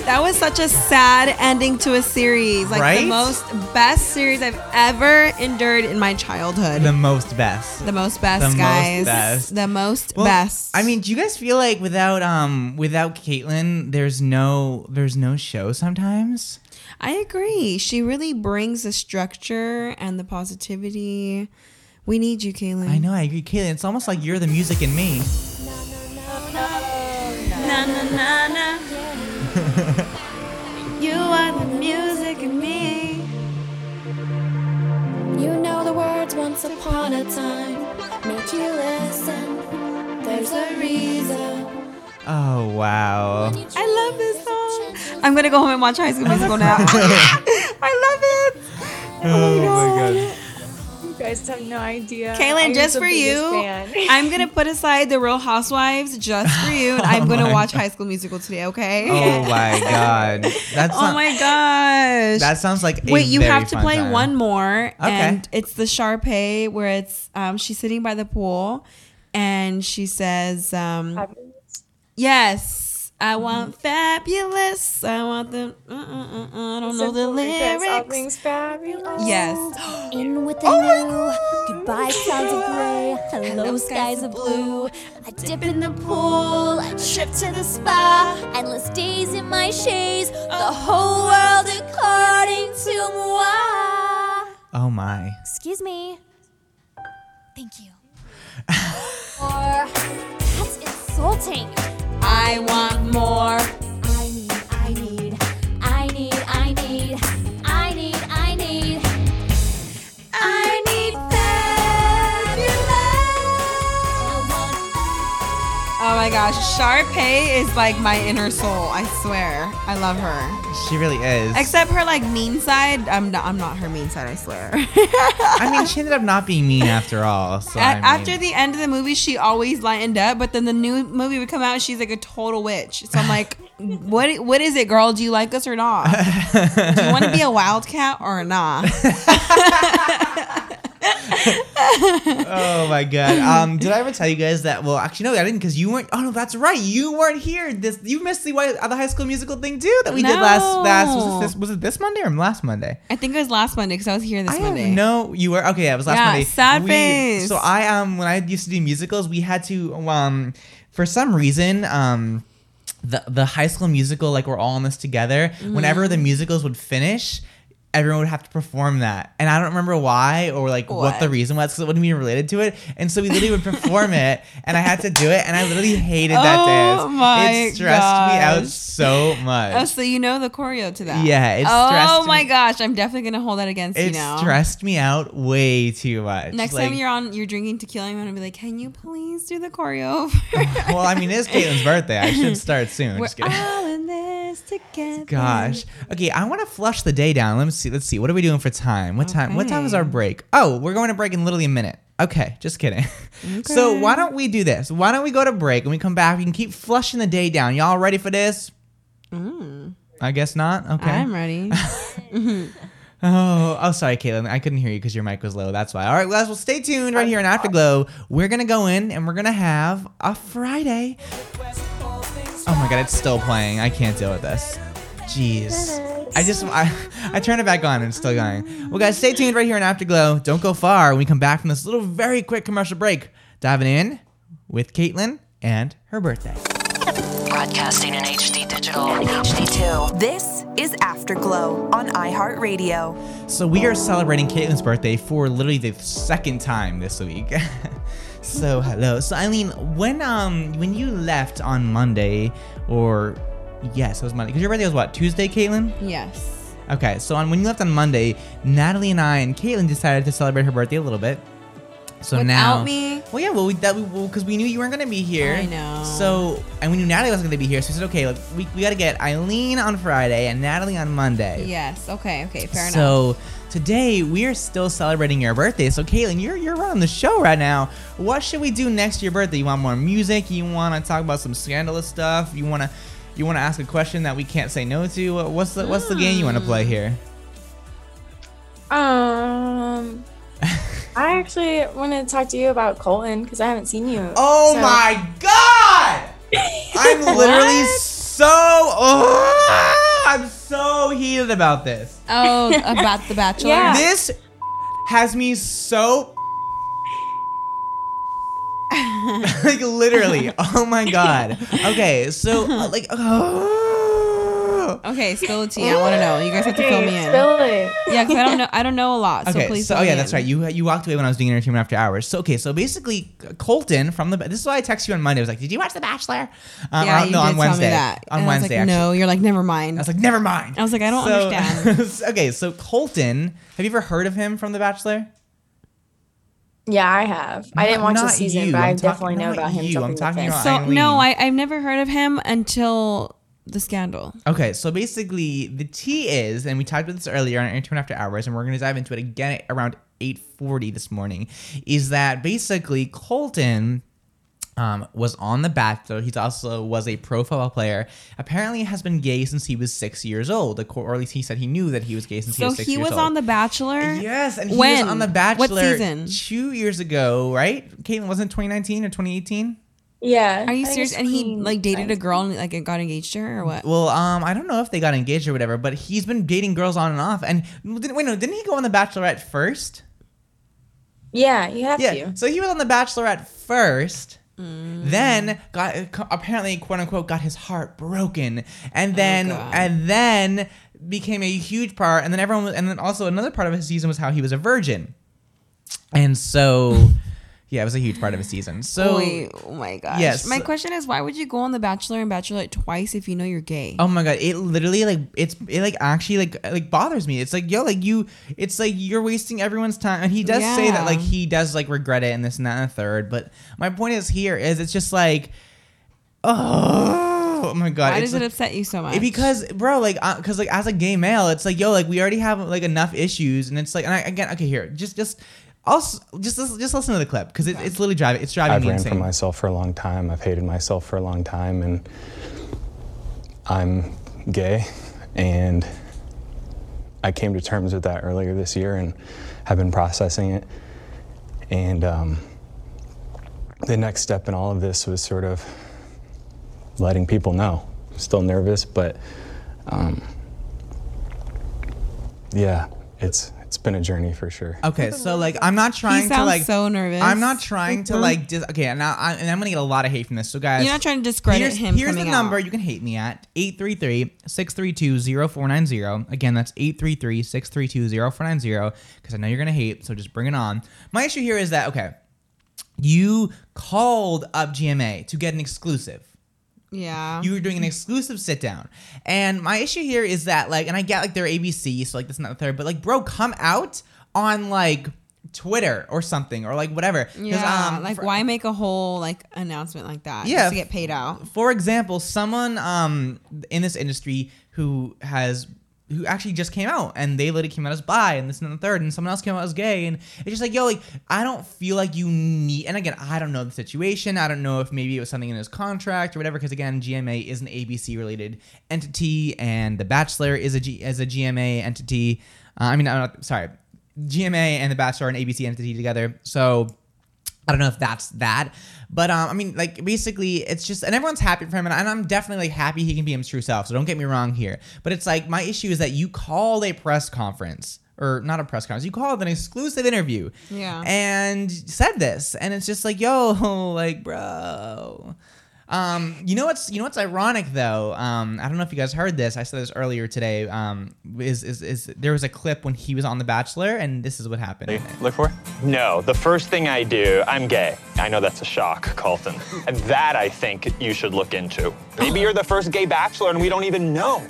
That was such a sad ending to a series. Like Right? the most best series I've ever endured in my childhood. The The, most best. The most best, the most guys. best. The most Well, best. I mean, do you guys feel like without um without Caitlyn, there's no there's no show sometimes? I agree. She really brings the structure and the positivity. We need you, Kaylin. I know, I agree, Caitlyn. It's almost like you're the music in me. Na, na, na, na. (laughs) you are the music in me. You know the words once upon a time make you listen. There's a reason. Oh wow. I love this song. I'm gonna go home and watch High School (laughs) Musical now. (laughs) I love it. Oh, oh my god. You guys have no idea. Kaylin, just for you, fan. (laughs) I'm gonna put aside the Real Housewives just for you, and I'm (laughs) Oh gonna my watch High School Musical today. Okay? Oh my (laughs) god. That's Oh not, my gosh. That sounds like a Wait, you very have to play time. one more, and it's the Sharpay where it's um she's sitting by the pool, and she says um yes. I want fabulous. I want the. Uh, uh, uh, uh, I don't know the Because all lyrics. things fabulous. Yes. (gasps) In with the new, goodbye clouds of gray, hello skies of blue. I dip in the pool, I trip to the spa, endless days in my shades, the whole world according to moi. Oh my. Excuse me. Thank you. or (laughs) that's insulting. I want more. My gosh, Sharpay is like my inner soul. I swear, I love her. She really is. Except her like mean side. I'm not. I'm not her mean side. I swear. (laughs) I mean, she ended up not being mean after all. So A- I mean, After the end of the movie, she always lightened up, but then the new movie would come out, and she's like a total witch. So I'm like, (laughs) what? What is it, girl? Do you like us or not? Do you want to be a (laughs) wildcat or not? Oh my god. Um, did I ever tell you guys that? Well, actually, no, I didn't, because you weren't. Oh no, that's right, you weren't here. This you missed the uh, the High School Musical thing too that we did last last. Was it this? Was it this Monday or last Monday? I think it was last Monday because I was here this I Monday. no, you were okay. Yeah, it was last Yeah, Monday. sad We- face. So I um when I used to do musicals, we had to um for some reason um the the High School Musical like we're all in this together. Mm-hmm. Whenever the musicals would finish. Everyone would have to perform that, and I don't remember why or like what, the reason was because it wouldn't be related to it. And so we literally would perform it, and I had to do it, and I literally hated that Oh dance. my it stressed me out so much. Oh, so you know the choreo to that? Yeah, it Oh my me- gosh, I'm definitely gonna hold that against it you now. It stressed me out way too much. Next Like- time you're on, you're drinking tequila. I'm gonna be like, can you please do the choreo? (laughs) (laughs) well, I mean, it's Caitlyn's birthday. I should start soon. We're all in this together. Gosh. Okay, I want to flush the day down. Let me see. Let's see. What are we doing for time? What time? What time is our break? Oh, we're going to break in literally a minute. Okay, just kidding. (laughs) So why don't we do this? Why don't we go to break and we come back? We can keep flushing the day down. Y'all ready for this? I guess not. Okay. Mm. I'm ready. (laughs) (laughs) Oh, oh, sorry, Caitlyn. I couldn't hear you because your mic was low. That's why. All right, guys. Well, stay tuned right here in Afterglow. We're gonna go in and we're gonna have a Friday. Oh my god, it's still playing. I can't deal with this. Jeez. I just I, I turned it back on and it's still going. Well, guys, stay tuned right here in Afterglow. Don't go far. When we come back from this little, very quick commercial break, diving in with Caitlyn and her birthday. Broadcasting in HD digital and HD2. This is Afterglow on iHeartRadio. So we are celebrating Caitlyn's birthday for literally the second time this week. (laughs) so hello. So Eileen, when um when you left on Monday, or yes, it was Monday, because your birthday was what Tuesday, Caitlyn? yes. Okay, so on when you left on Monday, Natalie and I and Caitlyn decided to celebrate her birthday a little bit. So Without now, me? well, yeah, well, we, that we because we knew you weren't gonna be here. I know. So and we knew Natalie wasn't gonna be here, so we said, okay, look, we, we got to get Eileen on Friday and Natalie on Monday. Yes. Okay. Okay. Fair enough. So today we are still celebrating your birthday. So Caitlyn, you're you're running the show right now. What should we do next to your birthday? You want more music? You want to talk about some scandalous stuff? You want to you want to ask a question that we can't say no to? What's the what's the game you want to play here? Um, I actually want to talk to you about Colton because I haven't seen you. Oh So- my god! I'm (laughs) literally so. Oh, I'm so heated about this. Oh, about the Bachelor. Yeah. This has me so. (laughs) like literally, oh my god. Okay, so uh, (laughs) like, oh. Okay, spill the tea. I want to know. You guys have to fill me in. Spill it. Yeah, because I don't know. I don't know a lot. So Okay, please. so oh yeah, me that's right. You you walked away when I was doing entertainment after hours. So okay, so basically Colton from the this is why I texted you on Monday. I was like, did you watch The Bachelor? Um, Yeah, or- you no, did on Wednesday. tell me that. On and Wednesday, I was like, actually. no. You're like, never mind. I was like, never mind. I was like, I don't So- understand. (laughs) okay, so Colton, have you ever heard of him from The Bachelor? Yeah, I have. I didn't watch the season, you. but I'm I talking- definitely know about him you. I'm talking about- So Eileen. no, I I've never heard of him until the scandal. Okay, so basically the T is, and we talked about this earlier on Entertainment After Hours, and we're going to dive into it again around 8.40 this morning, is that basically Colton um, was on The Bachelor. He also was a pro football player. Apparently has been gay since he was six years old, or at least he said he knew that he was gay since he was six he years was old. So he was on The Bachelor. Yes, and he when? was on The Bachelor What season? two years ago, right? Caitlyn, wasn't it 2019 or 2018? Yeah. Are you I serious? And he like dated a girl and like got engaged to her or what? Well, um, I don't know if they got engaged or whatever, but he's been dating girls on and off. And didn't, wait, no, didn't he go on The Bachelorette first? Yeah, you have Yeah. to. So he was on The Bachelorette first. Mm. Then got apparently quote unquote got his heart broken, and then Oh, and then became a huge part, and then everyone was, and then also another part of his season was how he was a virgin, and so yeah, it was a huge part of his season. (gasps) So Wait, oh my gosh. Yes. My question is, why would you go on The Bachelor and Bachelorette twice if you know you're gay? Oh my god, it literally like it's it like actually like like bothers me. It's like yo, like you, it's like you're wasting everyone's time. And he does say that Yeah. like he does like regret it and this and that and the third. But my point is here is it's just like, oh, oh my god, why it's does it like- upset you so much? because bro, like, uh, cause like as a gay male, it's like yo, like we already have like enough issues, and it's like, and I, again, okay, here, just just. Just just just listen to the clip because it, it's literally driving it's driving I've me ran insane. from myself for a long time. I've hated myself for a long time, and I'm gay, and I came to terms with that earlier this year, and have been processing it. And um, the next step in all of this was sort of letting people know. I'm Still nervous, but um, yeah, it's it's been a journey for sure. Okay, so like I'm not trying to sounds like so nervous. I'm not trying to like dis- okay, and, now I, and I'm gonna get a lot of hate from this. So guys, You're not trying to discredit here's, him Here's the coming number out. you can hate me at 833-632-0490. Again, that's 833-632-0490 because I know you're gonna hate. So just bring it on. My issue here is that okay, you called up GMA to get an exclusive. Yeah. You were doing an exclusive sit down. And my issue here is that, like, and I get like they're ABC, so like this not the third, but like, bro, come out on like Twitter or something or like whatever. yeah. um, like, for- why make a whole like announcement like that? Yeah. Just to get paid out. For example, someone um in this industry who has who actually just came out and they literally came out as bi and this and the third and someone else came out as gay and it's just like yo like I don't feel like you need and again I don't know the situation I don't know if maybe it was something in his contract or whatever because again GMA is an ABC related entity and The Bachelor is a G is a GMA entity. Uh, I mean I'm not, sorry GMA and The Bachelor are an ABC entity together so I don't know if that's that, but um, I mean, like basically, it's just, and everyone's happy for him, and I'm definitely like happy he can be his true self. So don't get me wrong here, but it's like my issue is that you called a press conference or not a press conference, you called an exclusive interview, Yeah. and said this, and it's just like, yo, (laughs) like, bro. Um, you know what's you know what's ironic though? Um, I don't know if you guys heard this. I said this earlier today. Um, is, is is there was a clip when he was on The Bachelor, and this is what happened. Look for? No, the first thing I do, I'm gay. I know that's a shock, Colton. And that I think you should look into. Maybe you're the first gay bachelor and we don't even know.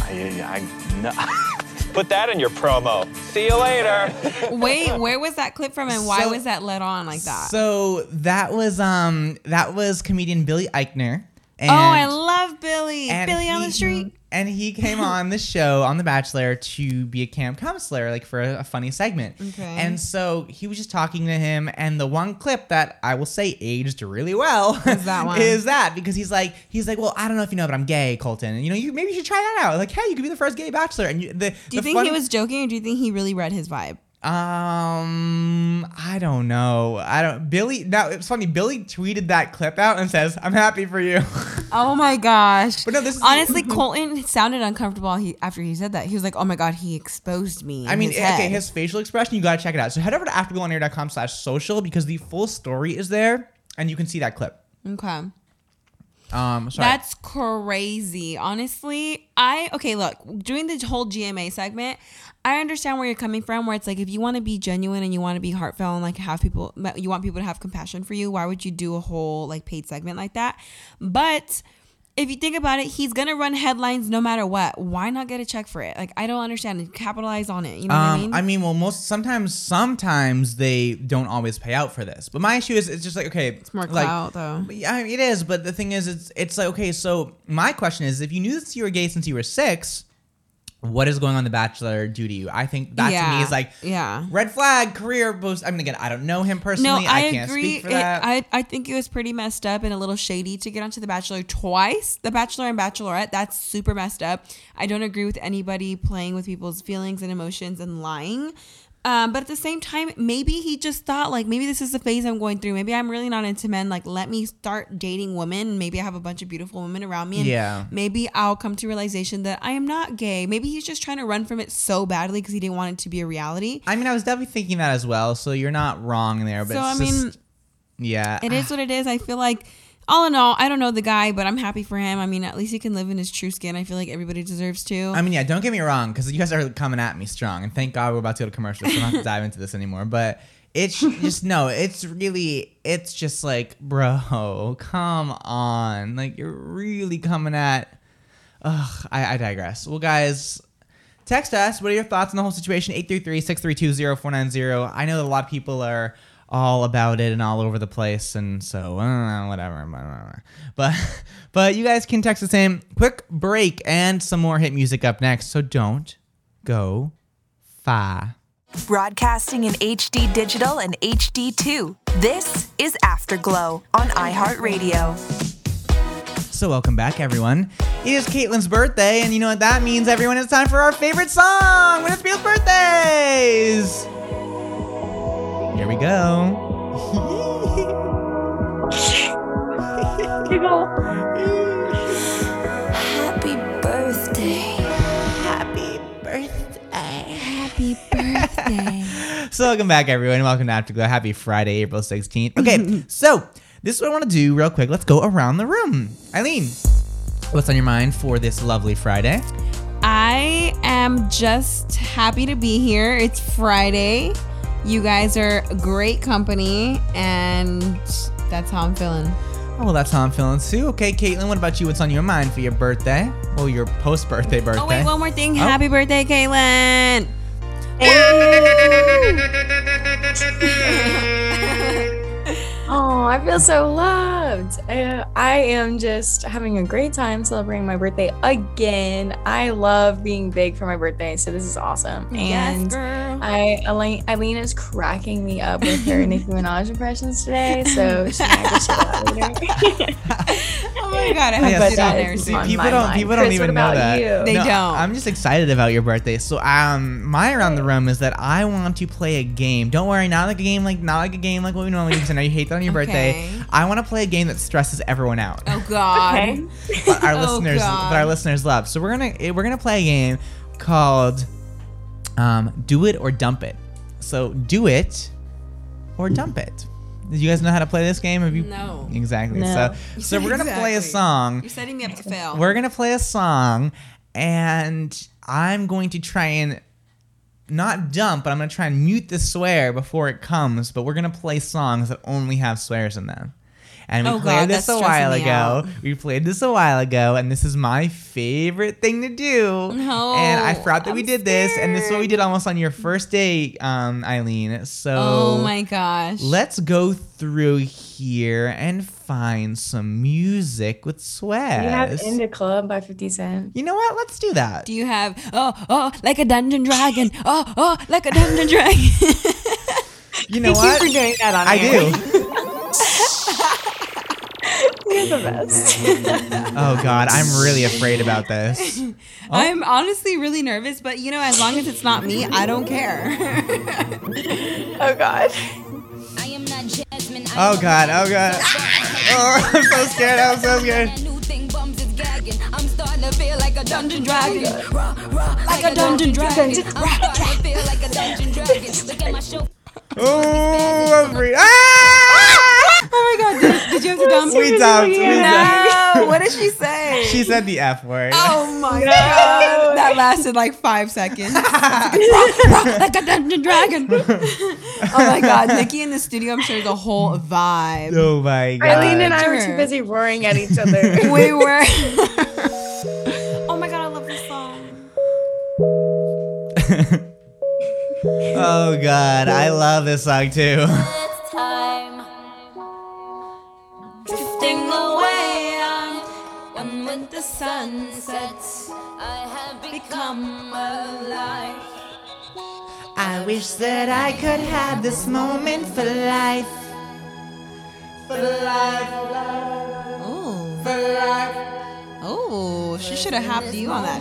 I, I no. (laughs) Put that in your promo. See you later. (laughs) Wait, where was that clip from and why So- was that let on like that? So that was um that was comedian Billy Eichner. And oh, I love Billy. and Billy on the street. And he came on the show on The Bachelor to be a camp counselor, like for a, a funny segment. Okay. And so he was just talking to him, and the one clip that I will say aged really well Is that (laughs) one? is that because he's like he's like, well, I don't know if you know, but I'm gay, Colton, and you know, you maybe you should try that out. Like, hey, you could be the first gay bachelor. And you, the Do you the think fun- he was joking or do you think he really read his vibe? Um, I don't know. I don't. Billy. Now it's funny. Billy tweeted that clip out and says, "I'm happy for you." (laughs) Oh my gosh. But no, this is Honestly, (laughs) Colton sounded uncomfortable he, after he said that. He was like, oh my God, he exposed me. I mean, his okay, head." his facial expression, you gotta check it out. So head over to afterglowonair.com slash social because the full story is there and you can see that clip. Okay. Um, sorry. That's crazy. Honestly, I okay, look, during the whole GMA segment, I understand where you're coming from where it's like if you want to be genuine and you want to be heartfelt and like have people you want people to have compassion for you, why would you do a whole like paid segment like that? But if you think about it, he's gonna run headlines no matter what. Why not get a check for it? Like I don't understand. And capitalize on it. You know what I mean? Um, I mean, well, most sometimes, sometimes they don't always pay out for this. But my issue is, it's just like okay, it's more like, clout, though. Yeah, I mean, it is. But the thing is, it's it's like okay. So my question is, if you knew that you were gay since you were six, what is going on The Bachelor do to you? I think that to me is like yeah. red flag career boost. I mean, again, I don't know him No, personally. I, I, can't agree. speak for It- that. I, I think it was pretty messed up and a little shady to get onto The Bachelor twice. The Bachelor and Bachelorette, that's super messed up. I don't agree with anybody playing with people's feelings and emotions and lying. Um, but at the same time, maybe he just thought like maybe this is the phase I'm going through. Maybe I'm really not into men. Like let me start dating women. Maybe I have a bunch of beautiful women around me. And Yeah. Maybe I'll come to realization that I am not gay. Maybe he's just trying to run from it so badly because he didn't want it to be a reality. I mean, I was definitely thinking that as well. So you're not wrong there. But So, it's I mean, just- yeah, It is what it is. I feel like, all in all, I don't know the guy, but I'm happy for him. I mean, at least he can live in his true skin. I feel like everybody deserves to. I mean, yeah, don't get me wrong, because you guys are coming at me strong, and thank God we're about to go to commercial, so I don't have to dive into this anymore. But it's (laughs) just no, it's really, it's just like, bro, come on, like you're really coming at. Ugh, I, I digress. Well, guys. Text us. What are your thoughts on the whole situation? 833-632-0490. I know that a lot of people are all about it and all over the place, and so uh, whatever. But (laughs) but you guys can text the same. Quick break and some more hit music up next. So don't go far. Broadcasting in HD digital and HD2. This is Afterglow on iHeartRadio. So welcome back, everyone. It is Caitlyn's birthday, and you know what that means, everyone. It's time for our favorite song when it's people's birthdays. Here we go. Happy birthday. Happy birthday. Happy birthday. (laughs) So welcome back, everyone. Welcome to Afterglow. Happy Friday, April 16th. Okay, (laughs) so this is what I want to do real quick. Let's go around the room. Eileen, what's on your mind for this lovely Friday? I am just happy to be here. It's Friday. You guys are a great company, and that's how I'm feeling. Oh, well, that's how I'm feeling too. Okay, Caitlyn, what about you? What's on your mind for your birthday? Well, your post-birthday birthday. Oh, wait, one more thing. Oh. Happy birthday, Caitlyn. (laughs) Oh, I feel so loved. I, I am just having a great time celebrating my birthday again. I love being big for my birthday, so this is awesome. Yes, And girl. I Eileen, Eileen is cracking me up with her (laughs) Nicki Minaj impressions today, so (laughs) she might have to up later. (laughs) Oh my god, I have Yeah, to But sit that on there. is soon. people don't mind. people don't Kris, even know that. you? They No, don't. I'm just excited about your birthday. So um my around the room is that I want to play a game. Don't worry, not like a game like not like a game like what we normally do because I know you hate that on your birthday. I want to play a game that stresses everyone out. Oh god. Okay. (laughs) But our Oh, listeners God. but our listeners love. So we're gonna eh, we're gonna play a game called um Do It or Dump It. So do it or dump it. Did you guys know how to play this game? Have you No. Exactly. No. So so we're gonna play a song. You're setting me up to fail. We're gonna play a song, and I'm going to try and not dump, but I'm gonna try and mute the swear before it comes. But we're gonna play songs that only have swears in them. And we Oh, played God, this a while ago. out. We played this a while ago, and this is my favorite thing to do. No, and I forgot that we I'm did this, and this is what we did almost on your first day, um, Eileen. So oh my gosh. Let's go through here and find some music with swears. You have In the Club by 50 Cent. You know what? Let's do that. Do you have oh oh like a dungeon dragon? Oh oh like a dungeon dragon. (laughs) You know Thank what? you for doing that on I air. do. You (laughs) You're the best. (laughs) Oh God, I'm really afraid about this. I'm honestly really nervous, but you know, as long as it's not me, I don't care. oh God. Oh God, oh God. Oh, (laughs) I'm so scared. I'm so scared. I'm starting to feel like a dungeon dragon. like a dungeon dragon. Like a dungeon dragon. Look at my show. Oh, I'm free. Ah! (laughs) Oh my God, did, did you have to dump? We dumped. We dumped. No, what did she (laughs) say? She said the F word. Oh my god, that lasted like five seconds. like a dungeon dragon. (laughs) oh my god, Nikki in the studio, I'm sure is a whole vibe. Oh my God. Eileen and I were too busy roaring at each other. we were. oh my god, I love this song. Oh God, I love this song too. (laughs) It's time. Drifting away, I'm one with the sunsets. I have become alive. I wish that I could have this moment for life. For life. Oh. For life. Oh, she should have hopped you on that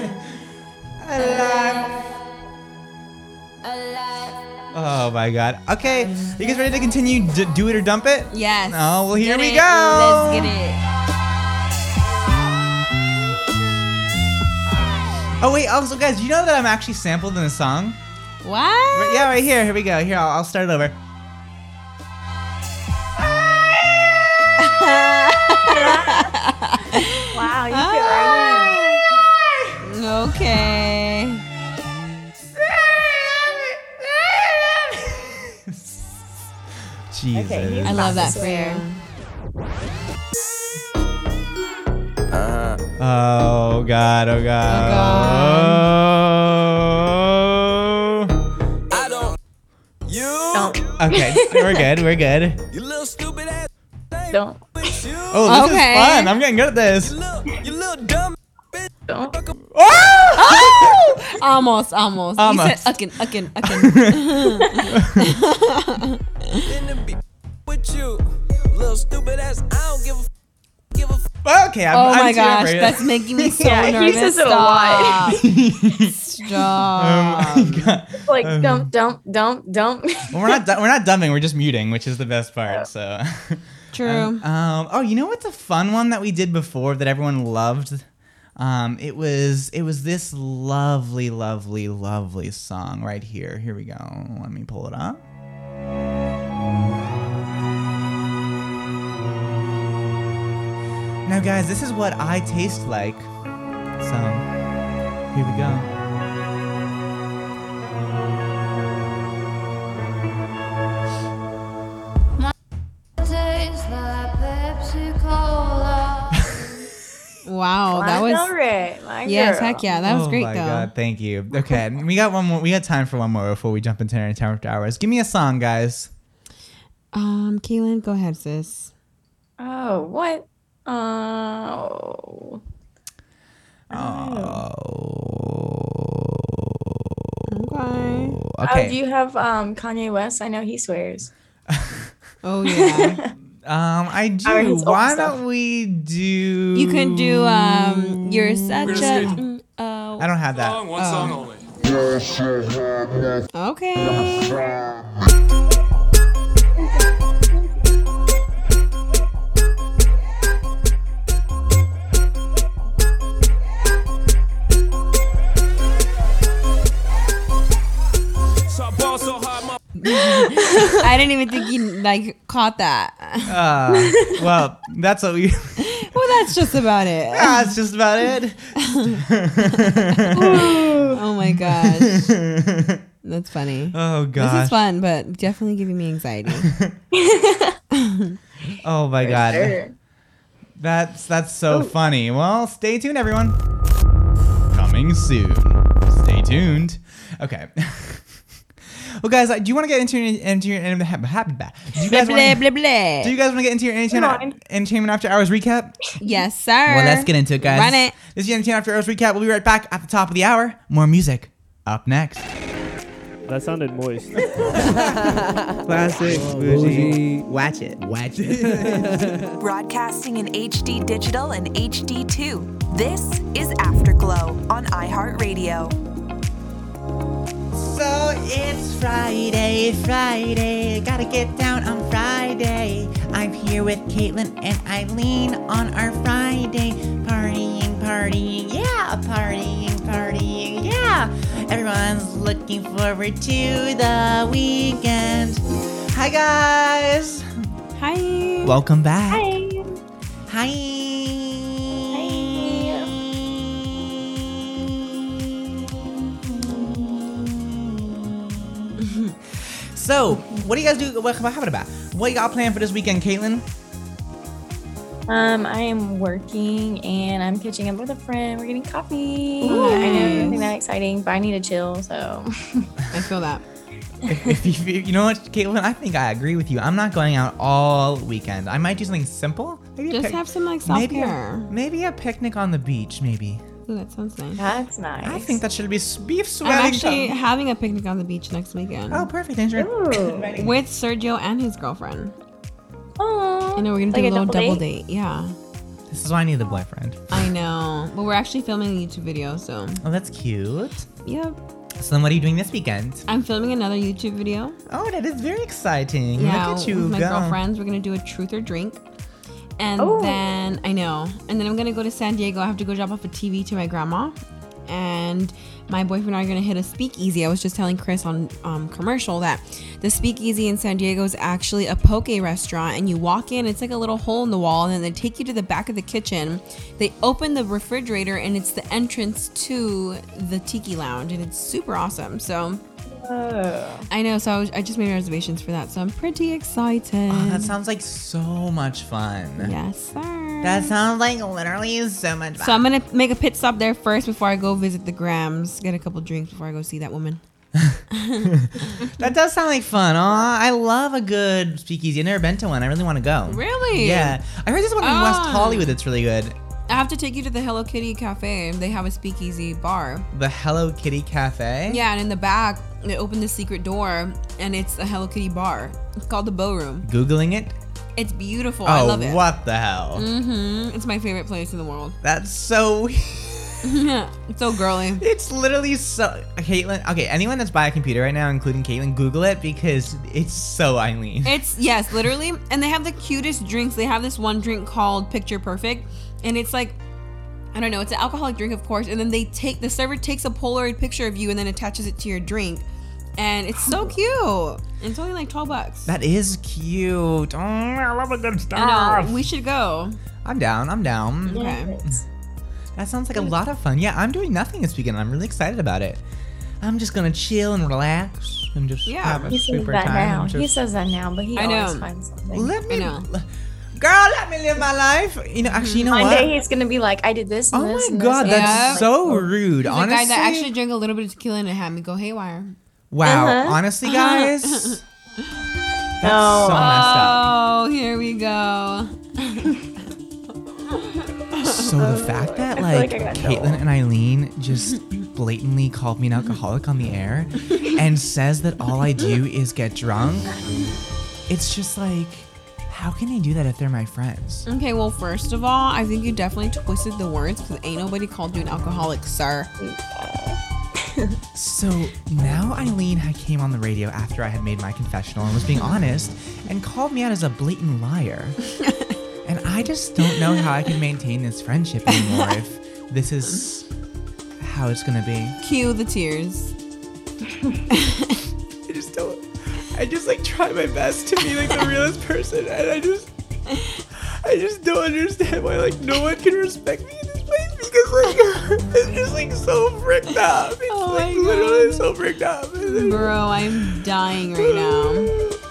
track. (laughs) (laughs) Oh my god. Okay, you guys ready to continue D- do it or dump it? Yes. Oh, well, here Get we it. go. Let's get it. Oh wait, also guys, you know that I'm actually sampled in a song? What? Right- yeah, right here. Here we go. Here, I'll, I'll start it over. (laughs) wow, you fit right in. Okay. Jesus. he's I love that about to swear. for you. Uh-huh. Oh god. Oh god. Oh. Don't. You. Okay, we're good. We're good. You little stupid ass. Don't. Oh, this Okay. is fun. I'm getting good at this. Don't. Oh! (laughs) almost, almost. Almost. You said uckin, uckin, uckin. with you. Little stupid ass, I don't give a f- give a f- Okay, I'm, oh I'm my gosh, afraid. that's making me (laughs) so Yeah, he says it a Stop. (laughs) oh Stop. my god. Like Um, don't, don't, don't, don't. Well, we're not we're not dumbing. We're just muting, which is the best part. So. True. Um, um, oh, you know what's a fun one that we did before that everyone loved? Um, it was it was this lovely, lovely, lovely song right here. Here we go. Let me pull it up. Now, guys, this is what I taste like. So, here we go. Wow, that Lana was. Del Rey, my Yes, girl. heck yeah, that was oh great my though. god, thank you. Okay, (laughs) we got one more. We got time for one more before we jump into Entertainment After Hours. Give me a song, guys. Um, Kaylin, go ahead, sis. Oh, what? Oh. Oh. Okay. Okay. Oh, do you have um Kanye West? I know he swears. Oh yeah. (laughs) Um, I do. Or Why don't we do? you can do um. You're such a. mm, Uh, I don't have that. One song only. okay. (laughs) I didn't even think you like caught that. Uh, well, that's what we. (laughs) Well, that's just about it. (laughs) that's just about it. Oh my gosh. That's funny. Oh god, This gosh. is fun, but definitely giving me anxiety. Oh my god. Sure. That's that's so funny. Well, stay tuned, everyone. Coming soon. Stay tuned. Okay. Well, guys, do you want to get into your into your into, happy back? Do you guys blah, want? blah, blah. Do you guys want to get into your entertainment, entertainment after hours recap? Yes, sir. Well, let's get into it, guys. Run it. This is the Entertainment After Hours recap. We'll be right back at the top of the hour. More music up next. That sounded moist. (laughs) Classic bougie. Watch it. Watch it. (laughs) Broadcasting in HD digital and HD2. This is Afterglow on iHeartRadio. So it's Friday, Friday. Gotta get down on Friday. I'm here with Caitlyn and Eileen on our Friday. Partying, partying, yeah, partying, partying, yeah. Everyone's looking forward to the weekend. Hi, guys. Hi. Welcome back. Hi. Hi. So, what do you guys do? What, what, about? what you got planned for this weekend, Caitlyn? Um, I am working and I'm catching up with a friend. We're getting coffee. Ooh, I know nice. nothing that exciting, but I need to chill. So (laughs) I feel that. if you, if you you know what, Caitlyn, I think I agree with you. I'm not going out all weekend. I might do something simple. Maybe a Just pic- have some like self maybe a, maybe a picnic on the beach. Maybe. Ooh, that sounds nice. that's nice. I think that should be s- beef I'm swelling. actually having a picnic on the beach next weekend. Oh, perfect. Thanks for Ooh. With Sergio and his girlfriend. Oh, I know we're gonna Like do a a little double double date? date. Yeah. This is why I need the boyfriend. I know. But we're actually filming a YouTube video, so Oh, that's cute. yep. So then, what are you doing this weekend? I'm filming another YouTube video. Oh, that is very exciting. Yeah, Look at you with my go. girlfriends. We're gonna do a truth or drink. And Oh. then I know. And then I'm gonna go to San Diego. I have to go drop off a TV to my grandma. And my boyfriend and I are gonna hit a speakeasy. I was just telling Kris on um, commercial that the speakeasy in San Diego is actually a poke restaurant. And you walk in, it's like a little hole in the wall, and then they take you to the back of the kitchen. They open the refrigerator, and it's the entrance to the tiki lounge, and it's super awesome. So I know. So I, was, I just made reservations for that. So I'm pretty excited. Oh, that sounds like so much fun. Yes, sir. That sounds like literally so much fun. So I'm gonna make a pit stop there first before I go visit the Grams, get a couple drinks before I go see that woman. (laughs) that does sound like fun. I love a good speakeasy. I've never been to one. I really want to go. Really? Yeah. I heard there's one in West Ah. Hollywood that's really good. I have to take you to the Hello Kitty Cafe. They have a speakeasy bar. The Hello Kitty Cafe. Yeah, and in the back they open the secret door, and it's a Hello Kitty bar. It's called the Bow Room. Googling it. It's beautiful. oh, I love it. what the hell? Mm-hmm. It's my favorite place in the world. (laughs) That's so. it's so girly. It's literally so. Caitlyn. Okay, anyone that's by a computer right now, including Caitlyn, Google it because it's so Eileen. (laughs) It's yes, literally, and they have the cutest drinks. They have this one drink called Picture Perfect, and it's like I don't know, it's an alcoholic drink, of course, and then they take the server takes a Polaroid picture of you and then attaches it to your drink, and it's so (gasps) cute. And it's only like twelve bucks. That is cute. Oh, I love a good stuff. I know. We should go. I'm down. I'm down. Okay. That sounds like a lot of fun. Yeah, I'm doing nothing this weekend. I'm really excited about it. I'm just gonna chill and relax and just Yeah. have a he says super that time. now. Just- He says that now, but he I know. always finds something. let me, I know. Girl, let me live my life. You know, actually, you know what? One what? day he's gonna be like, I did this. And oh this my and god, this, that's Yeah. so rude. He's honestly, the guy that actually drank a little bit of tequila and it had me go haywire. wow. Uh-huh. Honestly, guys, (laughs) that's No. so messed up. Oh, here we go. So the fact that (laughs) feel like, like I got Caitlyn and Eileen just blatantly called me an alcoholic on the air (laughs) and says that all I do is get drunk, it's just like, how can they do that if they're my friends? Okay, well, first of all, I think you definitely twisted the words because ain't nobody called you an alcoholic, sir. (laughs) So now Eileen had came on the radio after I had made my confessional and was being honest and called me out as a blatant liar. (laughs) and I just don't know how I can maintain this friendship anymore (laughs) if this is how it's gonna be. Cue the tears. I just don't. I just like try my best to be like the realest (laughs) person, and I just, I just don't understand why like no one can respect me in this place because like (laughs) it's just like so fricked up. It's Oh like literally God. so fricked up. Bro, I'm dying right now. (laughs)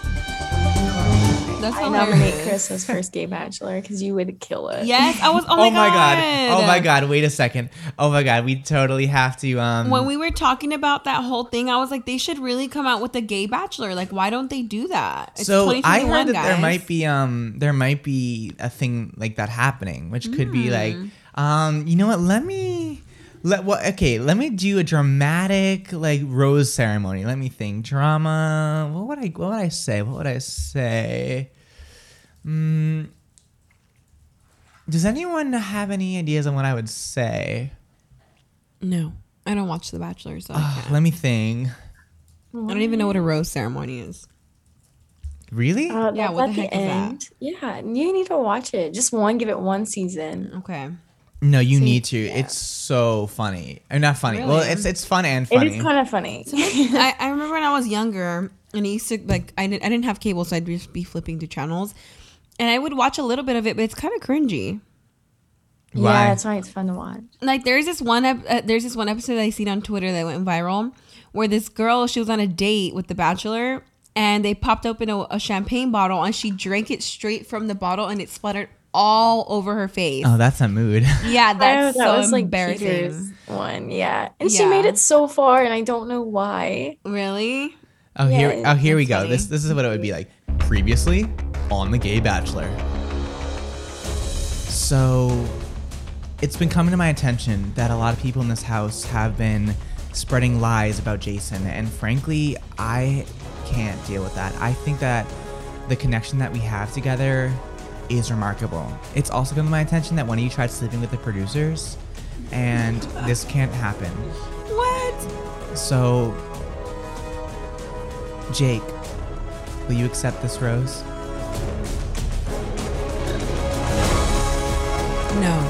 That's I nominate. Kris as first gay bachelor because you would kill it. Yes, I was. Oh Oh my, my god. god. Oh my god. Wait a second. Oh my god. We totally have to. Um. When we were talking about that whole thing, I was like, they should really come out with a gay bachelor. Like, why don't they do that? It's so I heard that there might be um there might be a thing like that happening, which could be like Hmm. um you know what? Let me Let what? Okay, let me do a dramatic like rose ceremony. Let me think. Drama. What would I? What would I say? What would I say? Mm, does anyone have any ideas on what I would say? No, I don't watch The Bachelor, so I can't. let me think. I don't even know what a rose ceremony is. Really? Uh, Yeah, what the heck the is that? Yeah, you need to watch it. Just one, give it one season. Okay. No, you See, need to. It's so funny. Or not funny. Well, it's it's fun and It funny. is kind of funny. (laughs) I, I remember when I was younger and I used to like I didn't I didn't have cable, so I'd just be flipping to channels, and I would watch a little bit of it, but it's kind of cringy. Why? Yeah, that's why it's fun to watch. Like there's this one ep- uh, there's this one episode that I seen on Twitter that went viral, where this girl she was on a date with the Bachelor, and they popped open a, a champagne bottle and she drank it straight from the bottle and it splattered all over her face. oh, that's a mood. (laughs) Yeah, I know, that's that so was like embarrassing. Peter's one. Yeah, and she made it so far, and I don't know why. Really? Oh here, oh here we go. funny. This this is what it would be like. Previously on the Gay Bachelor. So, it's been coming to my attention that a lot of people in this house have been spreading lies about Jason, and frankly, I can't deal with that. I think that the connection that we have together is remarkable. It's also come to my attention that one of you tried sleeping with the producers, and this can't happen. What? So, Jake, will you accept this rose? No.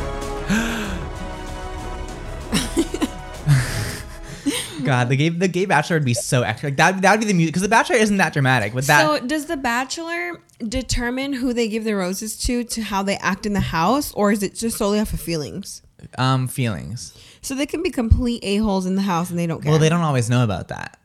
God, the gay the gay bachelor would be so extra. Like that that would be the music because the bachelor isn't that dramatic. But that so does the Bachelor determine who they give the roses to to how they act in the house, or is it just solely off of feelings? um feelings. So they can be complete a holes in the house and they don't care. Well, they don't always know about that.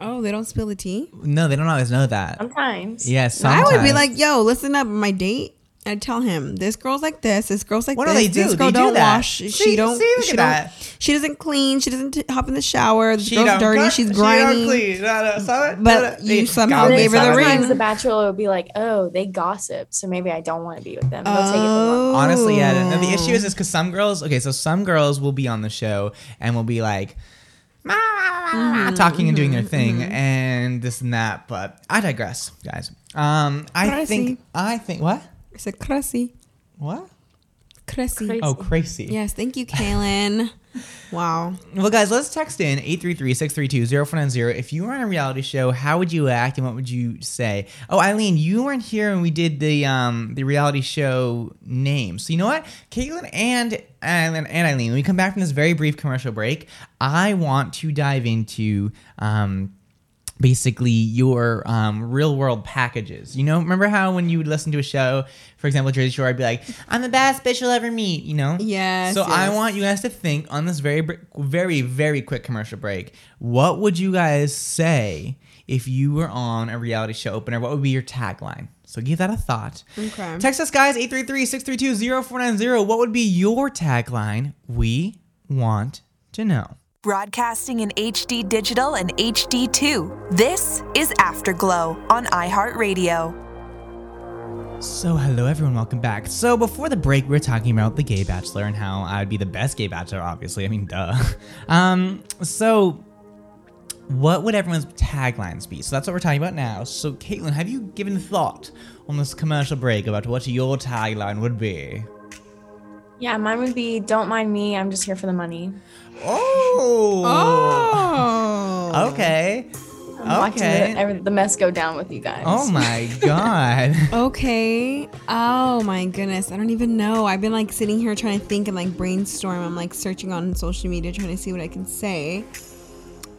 Oh, they don't spill the tea. No, they don't always know that. Sometimes. Yes, I would be like, "Yo, listen up, my date." I'd tell him, "This girl's like this. This girl's like What do this. they do? This girl They do don't that. wash. See- she don't. see, look she at don't. that. She doesn't clean. She doesn't t- hop in the shower. This She girl's don't dirty. cook, She's she grimy. don't clean. No, no, stop it. But No, no. you somehow gave her the Sometimes ring. the bachelor will be like, "Oh, they gossip, so maybe I don't want to be with them." They'll take it the Honestly, yeah. No, the issue Oh. is, is because some girls, okay, so some girls will be on the show and will be like, Mm-hmm, talking and doing their thing and this and that. But I digress, guys. Um, I Crazy. think, I think, what? I said crazy. What? Crazy. Oh, crazy. Yes, thank you, Kaylin. (laughs) wow. Well, guys, let's text in 833-632-0490. If you were on a reality show, how would you act and what would you say? Oh, Eileen, you weren't here when we did the um the reality show name. So you know what? Caitlyn and and, and Eileen, when we come back from this very brief commercial break, I want to dive into um basically your um, real world packages. You know, remember how when you would listen to a show, for example, Jersey Shore, I'd be like, "I'm the best bitch you'll ever meet." You know. Yes, So I want you guys to think on this very, very, very quick commercial break. What would you guys say if you were on a reality show opener? What would be your tagline? So give that a thought. Okay. Text us, guys, 833-632-0490. What would be your tagline? We want to know. Broadcasting in HD digital and HD2. This is Afterglow on iHeartRadio. So, hello everyone, welcome back. So, before the break, we were talking about the gay bachelor and how I'd be the best gay bachelor, obviously. I mean, duh. (laughs) Um, so, what would everyone's taglines be? So, that's what we're talking about now. So, Caitlyn, have you given thought on this commercial break about what your tagline would be? Yeah, mine would be, "Don't mind me. I'm just here for the money." Oh. Oh. Okay. I'm watching Okay. the, the mess go down with you guys. Oh my god. (laughs) Okay. Oh my goodness. I don't even know. I've been like sitting here trying to think and like brainstorm. I'm like searching on social media trying to see what I can say.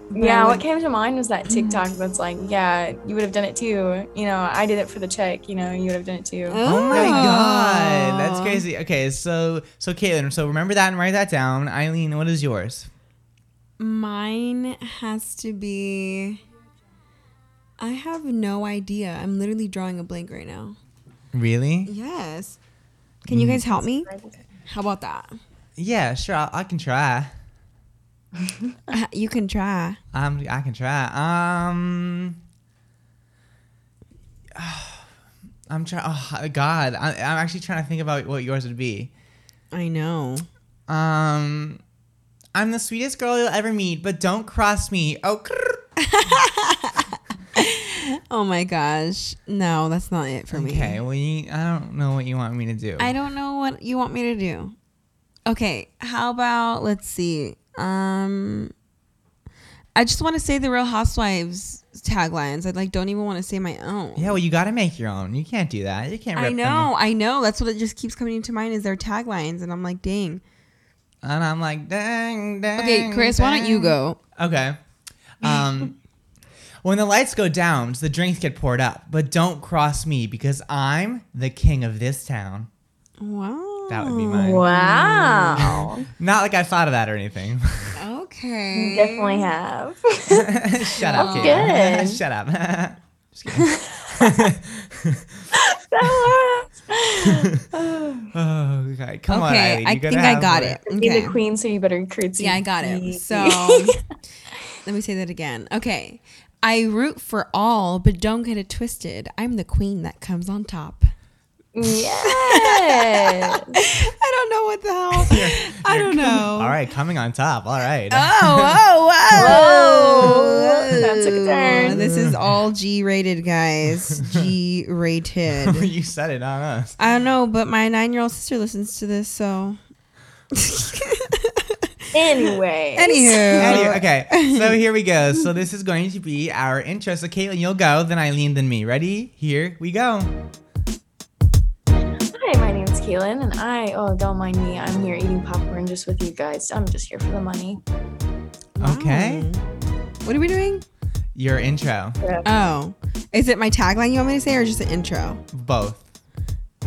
But Yeah, what came to mind was that mm-hmm. TikTok that's like, yeah, you would have done it too. You know, I did it for the check. You know, you would have done it too. Oh, oh my god, that's Oh. crazy. Okay, so so Caitlyn, so remember that and write that down. Eileen, what is yours? Mine has to be. I have no idea. I'm literally drawing a blank right now. Really? Yes. Can you mm. guys help me? How about that? Yeah, sure. I, I can try. Uh, You can try. Um, I can try. Um, (sighs) I'm trying. Oh God, I, I'm actually trying to think about what yours would be. I know. Um, I'm the sweetest girl you'll ever meet, but don't cross me. Oh. (laughs) Oh my gosh. No, that's not it for me. okay. Well, you, I don't know what you want me to do. I don't know what you want me to do. Okay, how about let's see. Um I just want to say the Real Housewives taglines. I like don't even want to say my own. Yeah, well, you got to make your own. You can't do that. You can't. I know, I know. That's what it just keeps coming into mind is their taglines, and I'm like, dang. And I'm like, dang, dang. Okay, Kris, why don't you go? Okay. Um, (laughs) when the lights go down, the drinks get poured up, but don't cross me because I'm the king of this town. Wow. That would be mine. Wow. (laughs) Not like I thought of that or anything. Okay. You definitely have. (laughs) Shut up, That's Caitlyn. good. (laughs) Shut up. Just kidding. oh, okay. Come on, Okay, Eileen. I think I got one. it. Be Okay. the queen, so you better curtsy. Yeah, I got it. So let me say that again. Okay. I root for all, but don't get it twisted. I'm the queen that comes on top. Yes. (laughs) I don't know what the hell. I don't know. All right, coming on top. All right. Oh, (laughs) oh whoa, whoa. Whoa. That took a turn. This is all G rated, guys. (laughs) G rated. you said it, on us. I don't know, but my nine year old sister listens to this, so. Anyway. Anywho. Anyway, okay, so here we go. So this is going to be our intro. So Caitlyn, you'll go, then Eileen, then me. Ready? Here we go. Hi, my name's Kaylin, and I, oh, don't mind me. I'm here eating popcorn just with you guys. I'm just here for the money. Okay. What are we doing? Your intro. Oh. Is it my tagline you want me to say or just the intro? Both.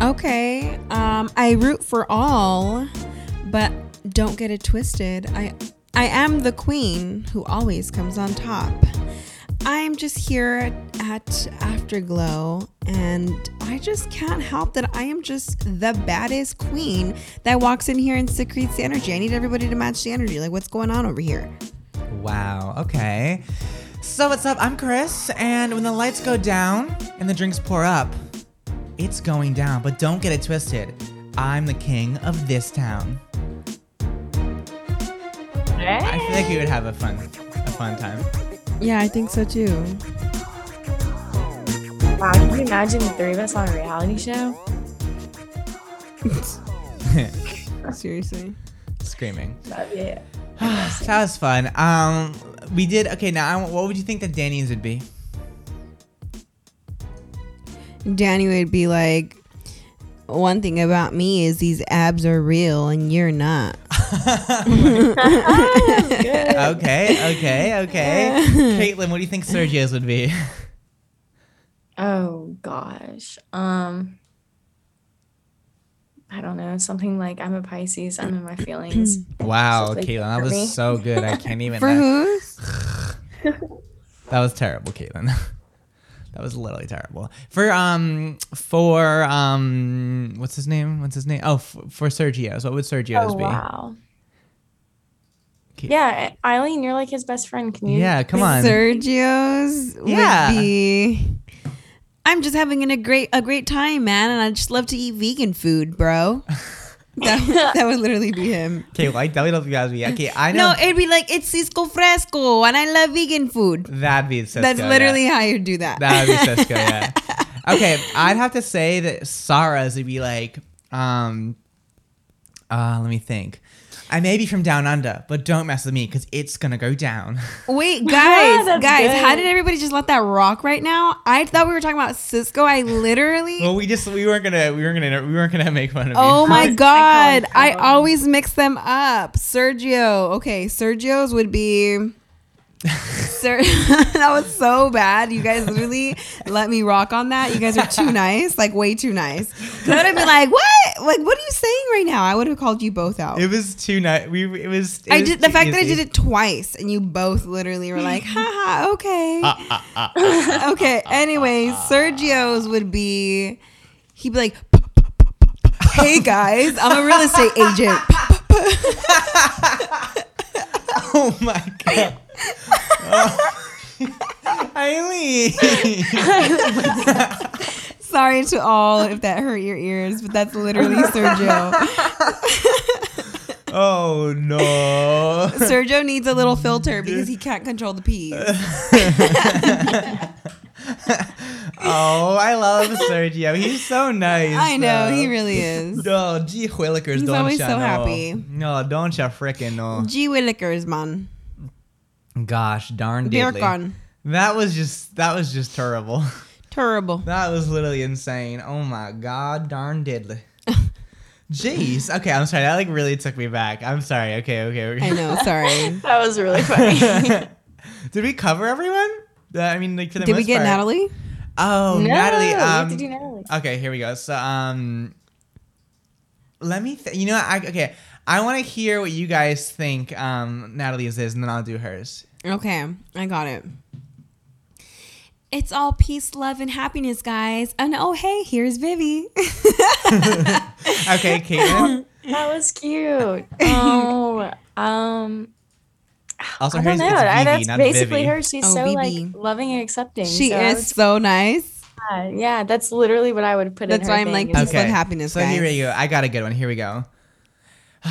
Okay. Um, I root for all, but don't get it twisted. I I am the queen who always comes on top. I'm just here at Afterglow and I just can't help that I am just the baddest queen that walks in here and secretes the energy. I need everybody to match the energy. Like what's going on over here? Wow. Okay. So what's up? I'm Kris, and when the lights go down and the drinks pour up, it's going down. But don't get it twisted. I'm the king of this town. I feel like we would have a fun, a fun time. Yeah, I think so too. Wow, can you imagine the three of us on a reality show? (laughs) Seriously. Screaming. That'd be it. that was fun. Um, we did okay. Now, I- what would you think that Danny's would be? Danny would be like, one thing about me is these abs are real and you're not. (laughs) Okay, okay, okay. (laughs) Caitlyn, what do you think Sergio's would be? Oh gosh. Um I don't know. Something like I'm a Pisces. I'm in my feelings. (clears throat) Wow, Something Caitlyn, that was me. so good. I can't even. For who? (sighs) that was terrible, Caitlyn. (laughs) That was literally terrible. For um for um what's his name? What's his name? Oh, f- for Sergio's. What would Sergio's Oh be? wow. Okay. Yeah, Eileen, you're like his best friend. Can you? Yeah, come on. Sergio's Yeah. would be. I'm just having an- a great a great time, man, and I just love to eat vegan food, bro. (laughs) that, (laughs) that would literally be him. Okay, well, I definitely don't think that would be. Okay, I know No, it'd be like it's Cisco Fresco, and I love vegan food. that'd be Cisco. That's yeah. literally how you do that. That would be Cisco, (laughs) yeah. Okay, I'd have to say that Sarah's would be like, um, uh, let me think. I may be from down under, but don't mess with me because it's gonna go down. (laughs) Wait, (laughs) guys, That's guys, good. how did everybody just let that rock right now? I thought we were talking about Cisco. I literally. well, we just we weren't gonna we weren't gonna we weren't gonna make fun of Oh you. my (laughs) I god! called I always mix them up. Sergio. Okay, Sergio's would be. (laughs) Sir, (laughs) that was so bad. You guys literally let me rock on that. You guys are too (laughs) nice, like way too nice. I would have been like, "What? Like, what are you saying right now?" I would have called you both out. It was too nice. We it was. It I was did the fact that I did it twice, and you both literally were like, "Haha, okay, okay." Anyway, Sergio's would be, he'd be like, "Hey guys, I'm a real estate agent." Oh my god. Oh. (laughs) Eileen. (laughs) Sorry to all if that hurt your ears, but that's literally (laughs) Sergio. oh no. Sergio needs a little filter because he can't control the peas. oh, I love Sergio. He's so nice. I know, though. he really is. Oh, gee willikers, He's don't always ya so know. happy. No, don't ya frickin' know. G Willikers, man. Gosh, darn Beer diddly. con. That was just that was just terrible. Terrible. (laughs) That was literally insane. Oh my god, darn diddly. (laughs) Jeez. Okay, I'm sorry. That like really took me back. I'm sorry. Okay, okay. okay. I know, (laughs) sorry. That was really funny. Did we cover everyone? Uh, I mean, like for the Did we get part. Natalie? Oh, No, Natalie. we have Um, to do Natalie. Okay, here we go. So, um, let me. Th- you know. I okay. I want to hear what you guys think. Um, Natalie's is, and then I'll do hers. Okay, I got it. It's all peace, love, and happiness, guys. And oh, hey, here's Vivi. (laughs) Okay, Caitlyn. that was cute. Oh, um, Also, I hers don't know. it's I, Vivi, that's not basically Vivi. her. She's Oh, so Vivi. like loving and accepting. she so is so nice. yeah, yeah, that's literally what I would put. That's in her why I'm thing like, is- peace, love, happiness, So guys. here we go. I got a good one. Here we go. So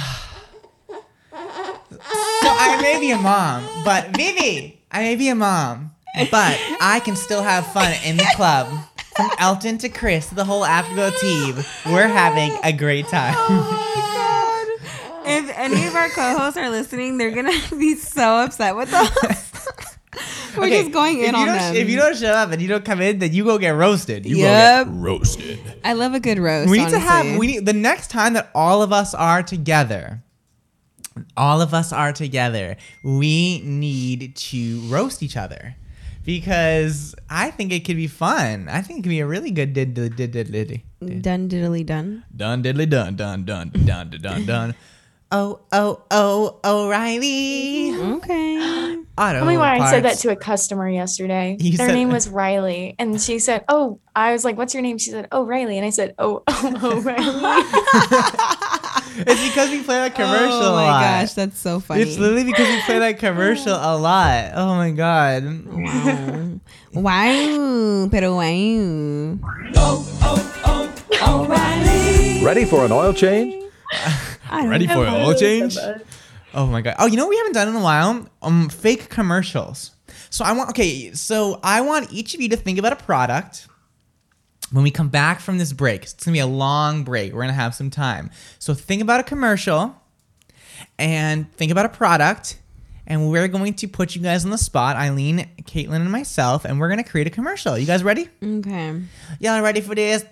I may be a mom, but Vivi, I may be a mom, but I can still have fun in the club. From Elton to Kris the whole Afterglow team, we're having a great time. Oh if any of our co-hosts are listening, they're gonna (laughs) be so upset with us. (laughs) We're Okay, just going if in you on don't, them. If you don't show up and you don't come in, then you go get roasted. You Yep. go get roasted. I love a good roast. we need to have we need the next time that all of us are together all of us are together we need to roast each other because i think it could be fun i think it could be a really good did did did did did done diddly done. done diddly done done done done done done done oh oh oh o'reilly Okay. (gasps) auto Tell me why I said that to a customer yesterday. You Their said- name was Riley, and she said, "Oh." I was like, "What's your name?" She said, "Oh, Riley," and I said, "Oh, (laughs) oh, (laughs) oh Riley." (laughs) it's because we play that commercial Oh a my lot. gosh, that's so funny. it's literally because we play that commercial a lot oh my god wow, pero wow. Ready for an oil change? Ready for an oil change? Oh my god. Oh, you know what we haven't done in a while? Um fake commercials. So I want okay, so I want each of you to think about a product when we come back from this break. It's going to be a long break. We're going to have some time. So think about a commercial and think about a product and we're going to put you guys on the spot, Eileen, Caitlyn, and myself, and we're going to create a commercial. You guys ready? Okay. Y'all ready for this?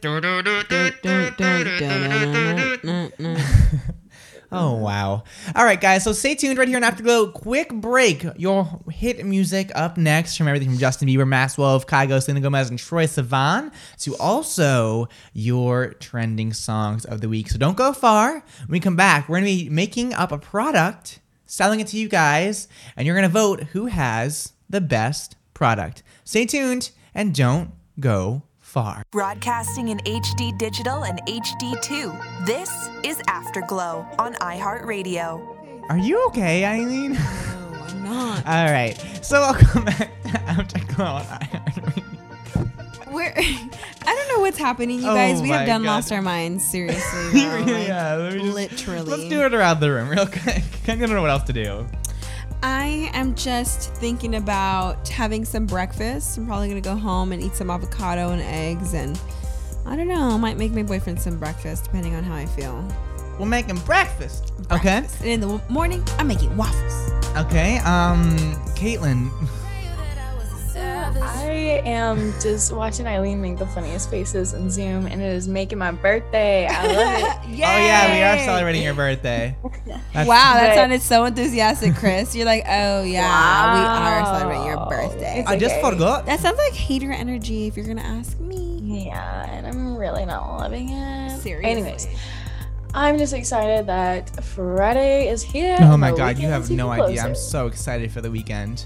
Oh mm-hmm. wow! All right, guys. So stay tuned right here on Afterglow. Quick break. Your hit music up next from everything from Justin Bieber, Masked Wolf, Kygo, Selena Gomez, and Troye Sivan to also your trending songs of the week. So don't go far. When we come back, we're gonna be making up a product, selling it to you guys, and you're gonna vote who has the best product. Stay tuned and don't go far. Broadcasting in HD digital and HD2. This is Afterglow on iHeartRadio. Are you okay, Eileen? No, I'm not. (laughs) All right. So welcome back to Afterglow on iHeartRadio. We're, I don't know what's happening, you Oh guys. we have done God. lost our minds. Seriously. (laughs) though, like, yeah, let me just- literally. Let's do it around the room real quick. (laughs) I don't know what else to do. I am just thinking about having some breakfast. I'm probably gonna go home and eat some avocado and eggs, and I don't know. I might make my boyfriend some breakfast, depending on how I feel. We're making breakfast. Okay. And in the morning, I'm making waffles. Okay. Um, Caitlyn. (laughs) I am just watching Eileen make the funniest faces in Zoom, and it is making my birthday. I love it. (laughs) Oh yeah, we are celebrating your birthday. (laughs) That's- wow, that sounded so enthusiastic, Kris. You're like, oh yeah, we are celebrating your birthday. It's I just forgot. That sounds like hater energy, if you're gonna ask me. Yeah, and I'm really not loving it. Seriously. Anyways, I'm just excited that Friday is here. Oh my god, you have no idea. I'm so excited for the weekend.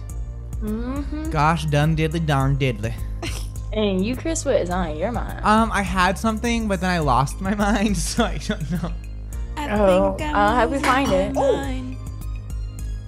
Mhm. Gosh, done diddly darn diddly. (laughs) And you, Kris, what is on your mind? Um, I had something, but then I lost my (laughs) mind, so I don't know. I Oh, think I'll help you find it. Mine.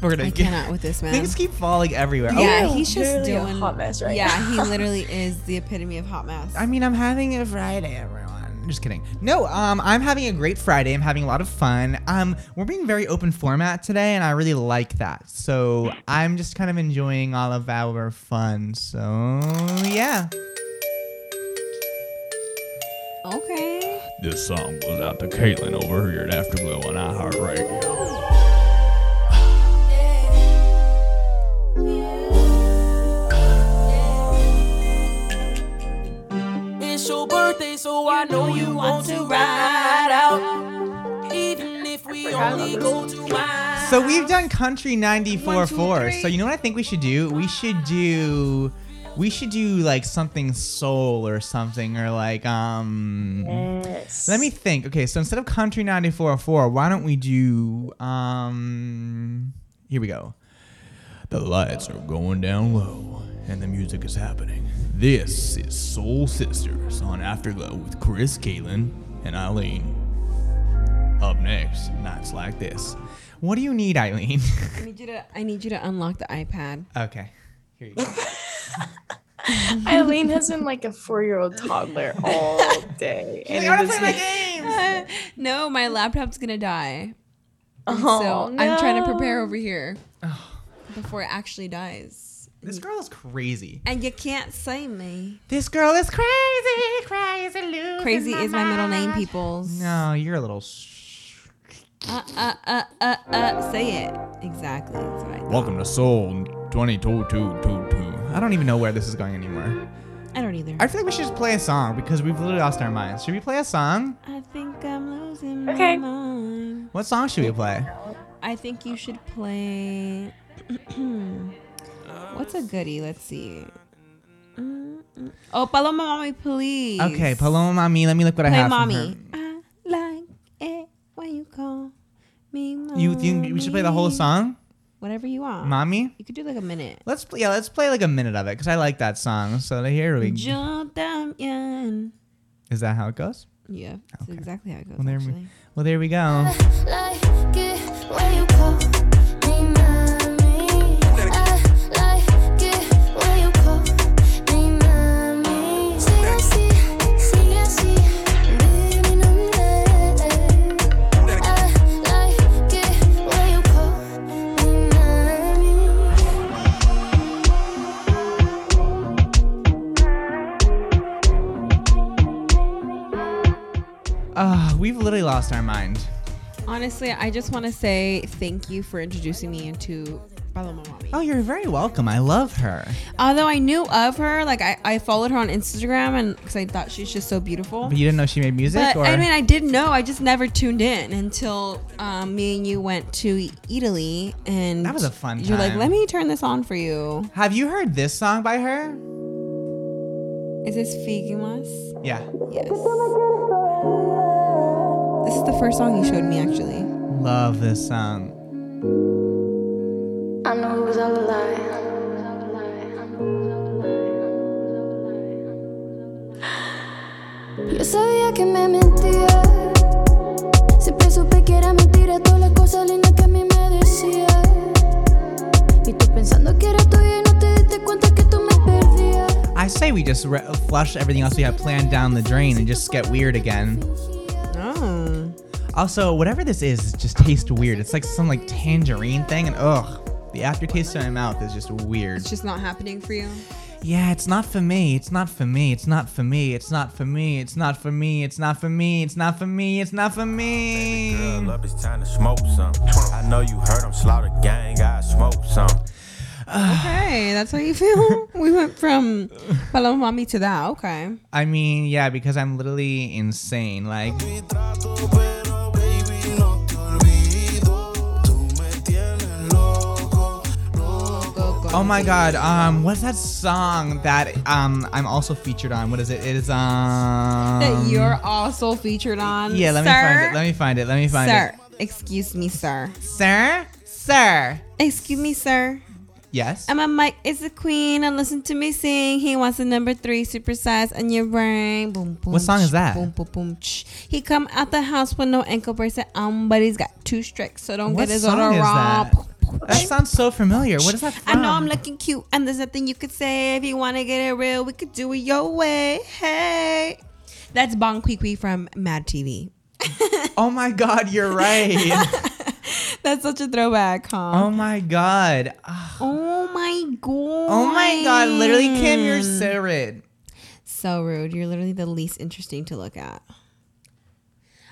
We're gonna I get cannot with this man. things keep falling everywhere. Oh, Yeah, Oh, he's just literally a doing hot mess right Yeah, now. he literally (laughs) is the epitome of hot mess. I mean, I'm having a Friday, everyone. Just kidding. No, um, I'm having a great Friday. I'm having a lot of fun. Um, we're being very open format today, and I really like that. So I'm just kind of enjoying all of our fun. So yeah. Okay. This song goes out to Caitlyn over here at Afterglow on iHeartRadio. It's your birthday, so I know you want to ride out. Even if we only go to my So we've done country 94.4. So you know what I think we should do? We should do we should do like something soul or something or like um Yes. Let me think. Okay, so instead of country 94.4, why don't we do um here we go. The lights are going down low and the music is happening. This is Soul Sisters on Afterglow with Kris, Caitlyn, and Eileen. Up next, nights like this. What do you need, Eileen? I need you to. I need you to unlock the iPad. okay. Here you go. (laughs) Eileen has been like a four-year-old toddler all day. (laughs) and I it wanna was play my like- games. (laughs) no, my laptop's gonna die. Oh, so I'm trying to prepare over here before it actually dies. This girl is crazy. And you can't say me. This girl is crazy, crazy, losing Crazy is my middle name, mind. peoples. No, you're a little. Sh- Uh, uh, uh, uh, uh. Say it exactly. That's what I. Welcome to Soul 2222. I don't even know where this is going anymore. I don't either. I feel like we should just play a song because we've literally lost our minds. Should we play a song? I think I'm losing Okay. my mind. What song should we play? I think you should play. (clears throat) What's a goodie? Let's see. Mm, mm. Oh, Paloma Mami, please. Okay, Paloma Mami. Let me look what I Play have. from Mommy. her. I like it when you call me mommy. You think we should play the whole song, Whatever you want. Mommy? You could do like a minute. Let's play. Yeah, let's play like a minute of it because I like that song. So here we. Yo también. Is that how it goes? Yeah, that's exactly how it goes. Well, there we. Well, there we go. We've literally lost our mind. Honestly, I just want to say thank you for introducing me into Paloma Mami. Oh, you're very welcome. I love her. Although I knew of her, like I, I followed her on Instagram and because I thought she's just so beautiful. But you didn't know she made music, But or I mean, I did know. I just never tuned in until um, me and you went to Italy, and That was a fun You're like, let me turn this on for you. have you heard this song by her? Is this Fingías? Yeah. Yes. This is the first song you showed me, actually. Love this song. I know it was all a lie. Yo sabía que me mentía. Siempre supe que era mentira todas las cosas lindas que a mí me decía. Y tú pensando que era tuya y no te diste cuenta que tú me perdías. I say we just re- flush everything else we have planned down the drain and just get weird again. Also, whatever this is, it just tastes weird. It's like some like tangerine thing, and ugh, the aftertaste in my mouth is just weird. It's just not happening for you. Yeah, it's not for me. It's not for me. It's not for me. It's not for me. It's not for me. It's not for me. It's not for me. It's not for me. Girl, up, it's time to smoke some. I know you heard 'em slaughter gang, I smoke some. Okay, that's how you feel. (laughs) we went from Paloma Mami to that. Okay. I mean, yeah, because I'm literally insane. Like, oh my god, um, what's that song that um I'm also featured on? What is it? It is um that you're also featured on. Yeah, let me sir? find it. Let me find it. Let me find sir, it. Sir. Excuse me, sir. Sir? Sir. Excuse me, sir. Yes. I'm a Mike is the queen and listen to me sing. He wants a number three supersize on your brain. Boom, boom. What song is that? Boom, boom, boom. ch. He come out the house with no ankle bracelet on, but he's got two strikes, so don't What get his song order is wrong. that? That sounds so familiar. What is that I know I'm looking cute, and there's nothing you could say. If you wanna get it real, we could do it your way. Hey, That's Bon Kui from Mad TV. oh my God, you're right. (laughs) (laughs) That's such a throwback, huh? oh my God. Oh my god. Oh my God. Literally, Kim, you're so rude. So rude. You're literally the least interesting to look at.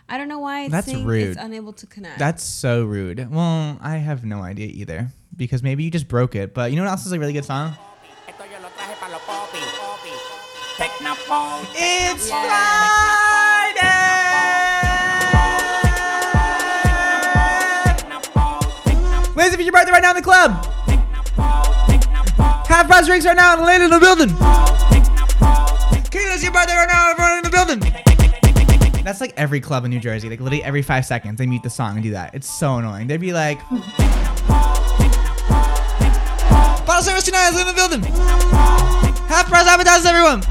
I don't know why it's That's rude. it's unable to connect. That's so rude. Well, I have no idea either because maybe you just broke it. But you know what else is a really good song? It's Friday! Liz, if it's your birthday right now in the club, half price drinks right now and late in the building. Kayla's your birthday right now, everyone in the building. That's like every club in New Jersey. Like literally every five seconds, they mute the song and do that. It's so annoying. They'd be like, "Bottle service tonight is in the building. Half price appetizers, everyone.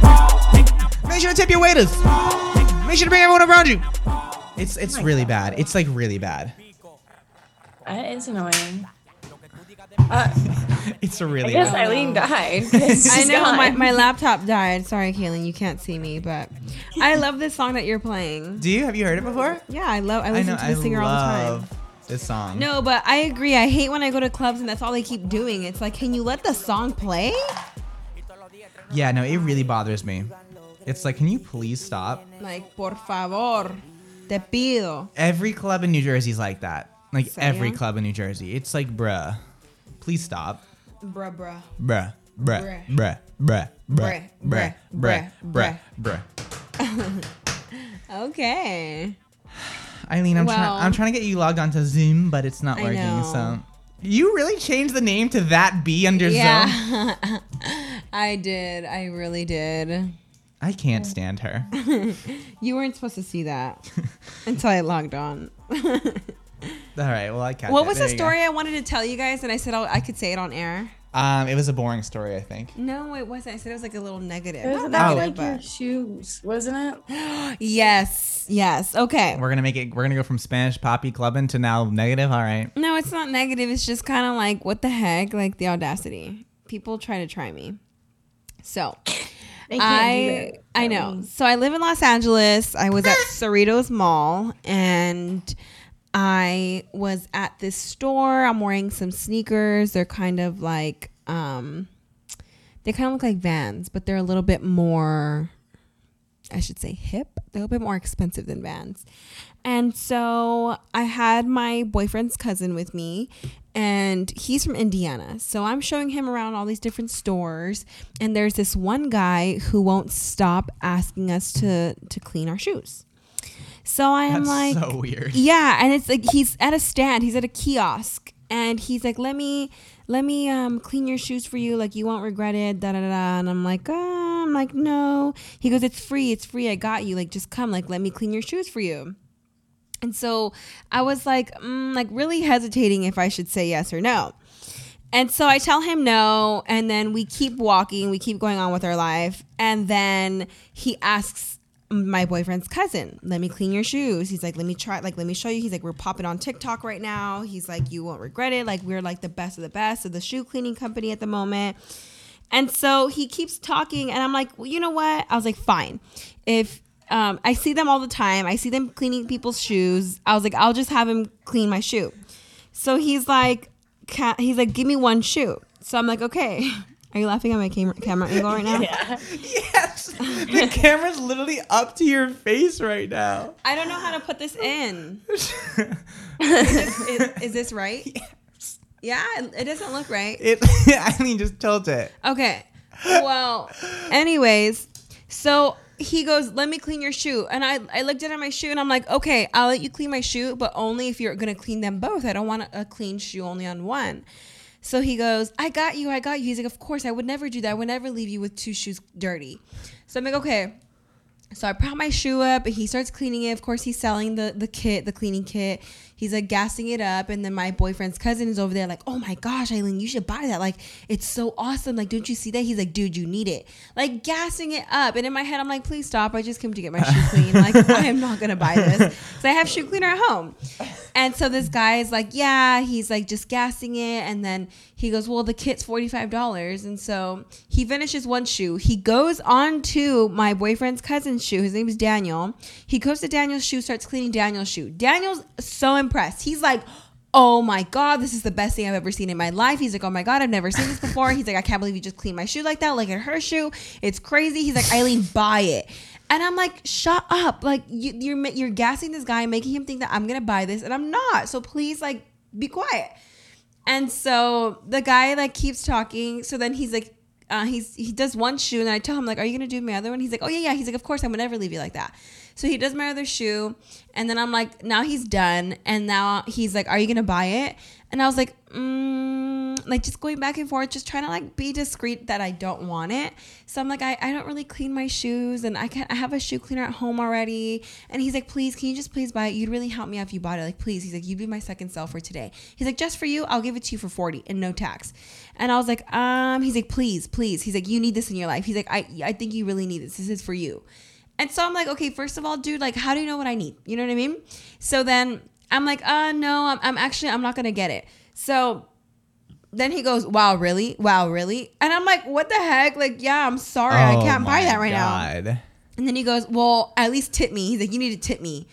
Make sure to tip your waiters. Make sure to bring everyone around you." It's it's oh really bad. It's like really bad. That is annoying. Uh, (laughs) It's a really. guess bad. Eileen died. (laughs) 'cause I know gone. my, my laptop died. Sorry, Kaylin, you can't see me, but I love this song that you're playing. Do you have you heard it before? Yeah, I love. I I listen know. to I the singer all the time. love this song. No, but I agree. I hate when I go to clubs and that's all they keep doing. It's like, can you let the song play? Yeah, no, it really bothers me. It's like, can you please stop? Like, por favor, te pido. Every club in New Jersey is like that. Like every club in New Jersey. It's like, bruh, please stop. Bruh, bruh. Bruh, bruh, Bruh. bruh, bruh, bruh, Bruh, bruh, bruh. (laughs) Okay. Eileen, I'm Well- trying. I'm trying to get you logged onto Zoom, but it's not working. So, you really changed the name to that B under Zoom. Yeah. (laughs) I did. I really did. I can't stand her. (laughs) you weren't supposed to see that until I logged on. All right, well I catch what it. was There the you go. story I wanted to tell you guys, and I said I'll, I could say it on air? Um, it was a boring story, I think. No, it wasn't. I said it was like a little negative. It was Not about negative, like your shoes, wasn't it? (gasps) yes, yes. Okay. We're gonna make it. We're gonna go from Spanish poppy clubbing to now negative. All right. No, it's not negative. It's just kind of like, what the heck? Like the audacity. People try to try me. So, (coughs) They can't do I. I know. So I live in Los Angeles. I was at (coughs) Cerritos Mall and I was at this store. I'm wearing some sneakers. They're kind of like um they kind of look like Vans, but they're a little bit more I should say hip. They're a little bit more expensive than Vans. And so I had my boyfriend's cousin with me, and he's from Indiana. So I'm showing him around all these different stores, and there's this one guy who won't stop asking us to to clean our shoes. So I am That's like, so weird. yeah, and it's like he's at a stand, he's at a kiosk, and he's like, "Let me, let me um clean your shoes for you. Like you won't regret it." Da da da. And I'm like, uh, I'm like, no. He goes, "It's free. It's free. I got you. Like just come. Like let me clean your shoes for you." And so I was like, mm, like really hesitating if I should say yes or no. And so I tell him no, and then we keep walking, we keep going on with our life, and then he asks my boyfriend's cousin, "Let me clean your shoes." He's like, "Let me try, like, let me show you." He's like, "We're popping on TikTok right now." He's like, "You won't regret it. Like, we're like the best of the best of the shoe cleaning company at the moment." And so he keeps talking, and I'm like, well, you know what? I was like, fine. If um, I see them all the time, I see them cleaning people's shoes. I was like, I'll just have him clean my shoe. So he's like, he's like, give me one shoe. So I'm like, okay. (laughs) Are you laughing at my camera camera angle right now? (laughs) Yeah. yes. The camera's literally up to your face right now. I don't know how to put this in. (laughs) is, this, is, is this right? Yeah, it, it doesn't look right. It. (laughs) I mean, just tilt it. Okay. Well, anyways, so he goes, "Let me clean your shoe," and I I looked at my shoe and I'm like, "Okay, I'll let you clean my shoe, but only if you're gonna clean them both. I don't want a, a clean shoe only on one." So he goes, "I got you, I got you." He's like, "Of course, I would never do that. I would never leave you with two shoes dirty." So I'm like, "Okay." So I prop my shoe up and he starts cleaning it. Of course, he's selling the the kit, the cleaning kit. He's like gassing it up, and then my boyfriend's cousin is over there like, "Oh my gosh, Eileen, you should buy that! Like, it's so awesome! Like, don't you see that?" He's like, "Dude, you need it!" Like gassing it up, and in my head, I'm like, "Please stop! I just came to get my shoe clean. Like, (laughs) I am not gonna buy this because I have shoe cleaner at home." And so this guy is like, yeah, he's like just gassing it. And then he goes, well, the kit's $45. And so he finishes one shoe. He goes on to my boyfriend's cousin's shoe. His name is Daniel. He goes to Daniel's shoe, starts cleaning Daniel's shoe. Daniel's so impressed. He's like, Oh my God, this is the best thing I've ever seen in my life. He's like, Oh my God, I've never seen this before. He's like, I can't believe you just cleaned my shoe like that. Look at her shoe. It's crazy. He's like, Eileen, buy it. And I'm like, shut up. Like you, you're you're gassing this guy, making him think that I'm gonna buy this, and I'm not. So please, like, be quiet. And so the guy like keeps talking. So then he's like, uh, he's he does one shoe, and I tell him like, "Are you gonna do my other one?" He's like, "Oh yeah, yeah." He's like, "Of course, I would never leave you like that." So he does my other shoe, and then I'm like, now he's done, and now he's like, "Are you gonna buy it?" And I was like, mm, like just going back and forth, just trying to like be discreet that I don't want it. So I'm like, I, I don't really clean my shoes, and I can't. I have a shoe cleaner at home already. And he's like, please, can you just please buy it? You'd really help me out if you bought it. Like, please. He's like, you'd be my second sell for today. He's like, just for you, I'll give it to you for forty and no tax. And I was like, um, he's like, please, please. He's like, you need this in your life. He's like, I I think you really need this. This is for you. And so I'm like, okay, first of all, dude, like, how do you know what I need? You know what I mean? So then I'm like, uh, no, I'm, I'm actually, I'm not gonna get it. So then he goes, wow, really? Wow, really? And I'm like, what the heck? Like, yeah, I'm sorry, I Oh can't buy that right now. And then he goes, well, at least tip me. He's like, you need to tip me.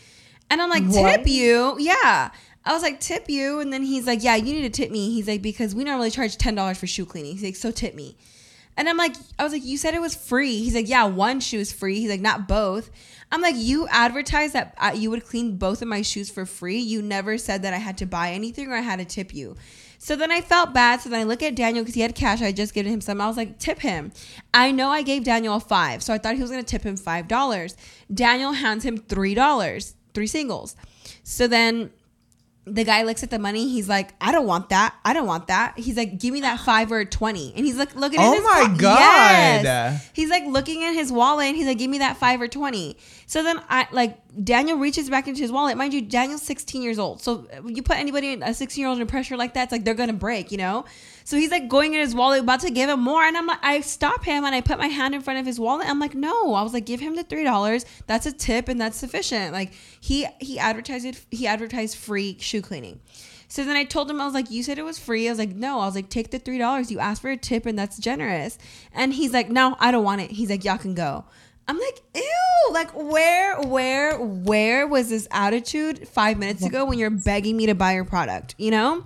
And I'm like, What? tip you? Yeah. I was like, tip you. And then he's like, yeah, you need to tip me. He's like, because we normally charge $10 for shoe cleaning. He's like, so tip me. And I'm like, I was like, you said it was free. He's like, yeah, one shoe is free. He's like, not both. I'm like, you advertised that you would clean both of my shoes for free. You never said that I had to buy anything or I had to tip you. So then I felt bad. So then I look at Daniel because he had cash. I had just given him some. I was like, tip him. I know I gave Daniel a five. So I thought he was going to tip him $5. Daniel hands him $3, three singles. So then the guy looks at the money. He's like, I don't want that. I don't want that. He's like, give me that (gasps) five or 20. And he's like, looking at. Oh his my God. Yes. He's like looking at his wallet and he's like, give me that five or 20. So then I like Daniel reaches back into his wallet. Mind you, Daniel's 16 years old. So uh, you put anybody, a 16 year old in pressure like that, it's like they're going to break, you know? So he's like going in his wallet, about to give him more. And I'm like, I stop him and I put my hand in front of his wallet. I'm like, no. I was like, give him the $3. That's a tip and that's sufficient. Like he, he advertised he advertised free shoe cleaning. So then I told him, I was like, you said it was free. I was like, no. I was like, take the three dollars. You asked for a tip, and that's generous. And he's like, no, I don't want it. He's like, y'all can go. I'm like, ew. Like, where, where, where was this attitude five minutes ago when you're begging me to buy your product? You know?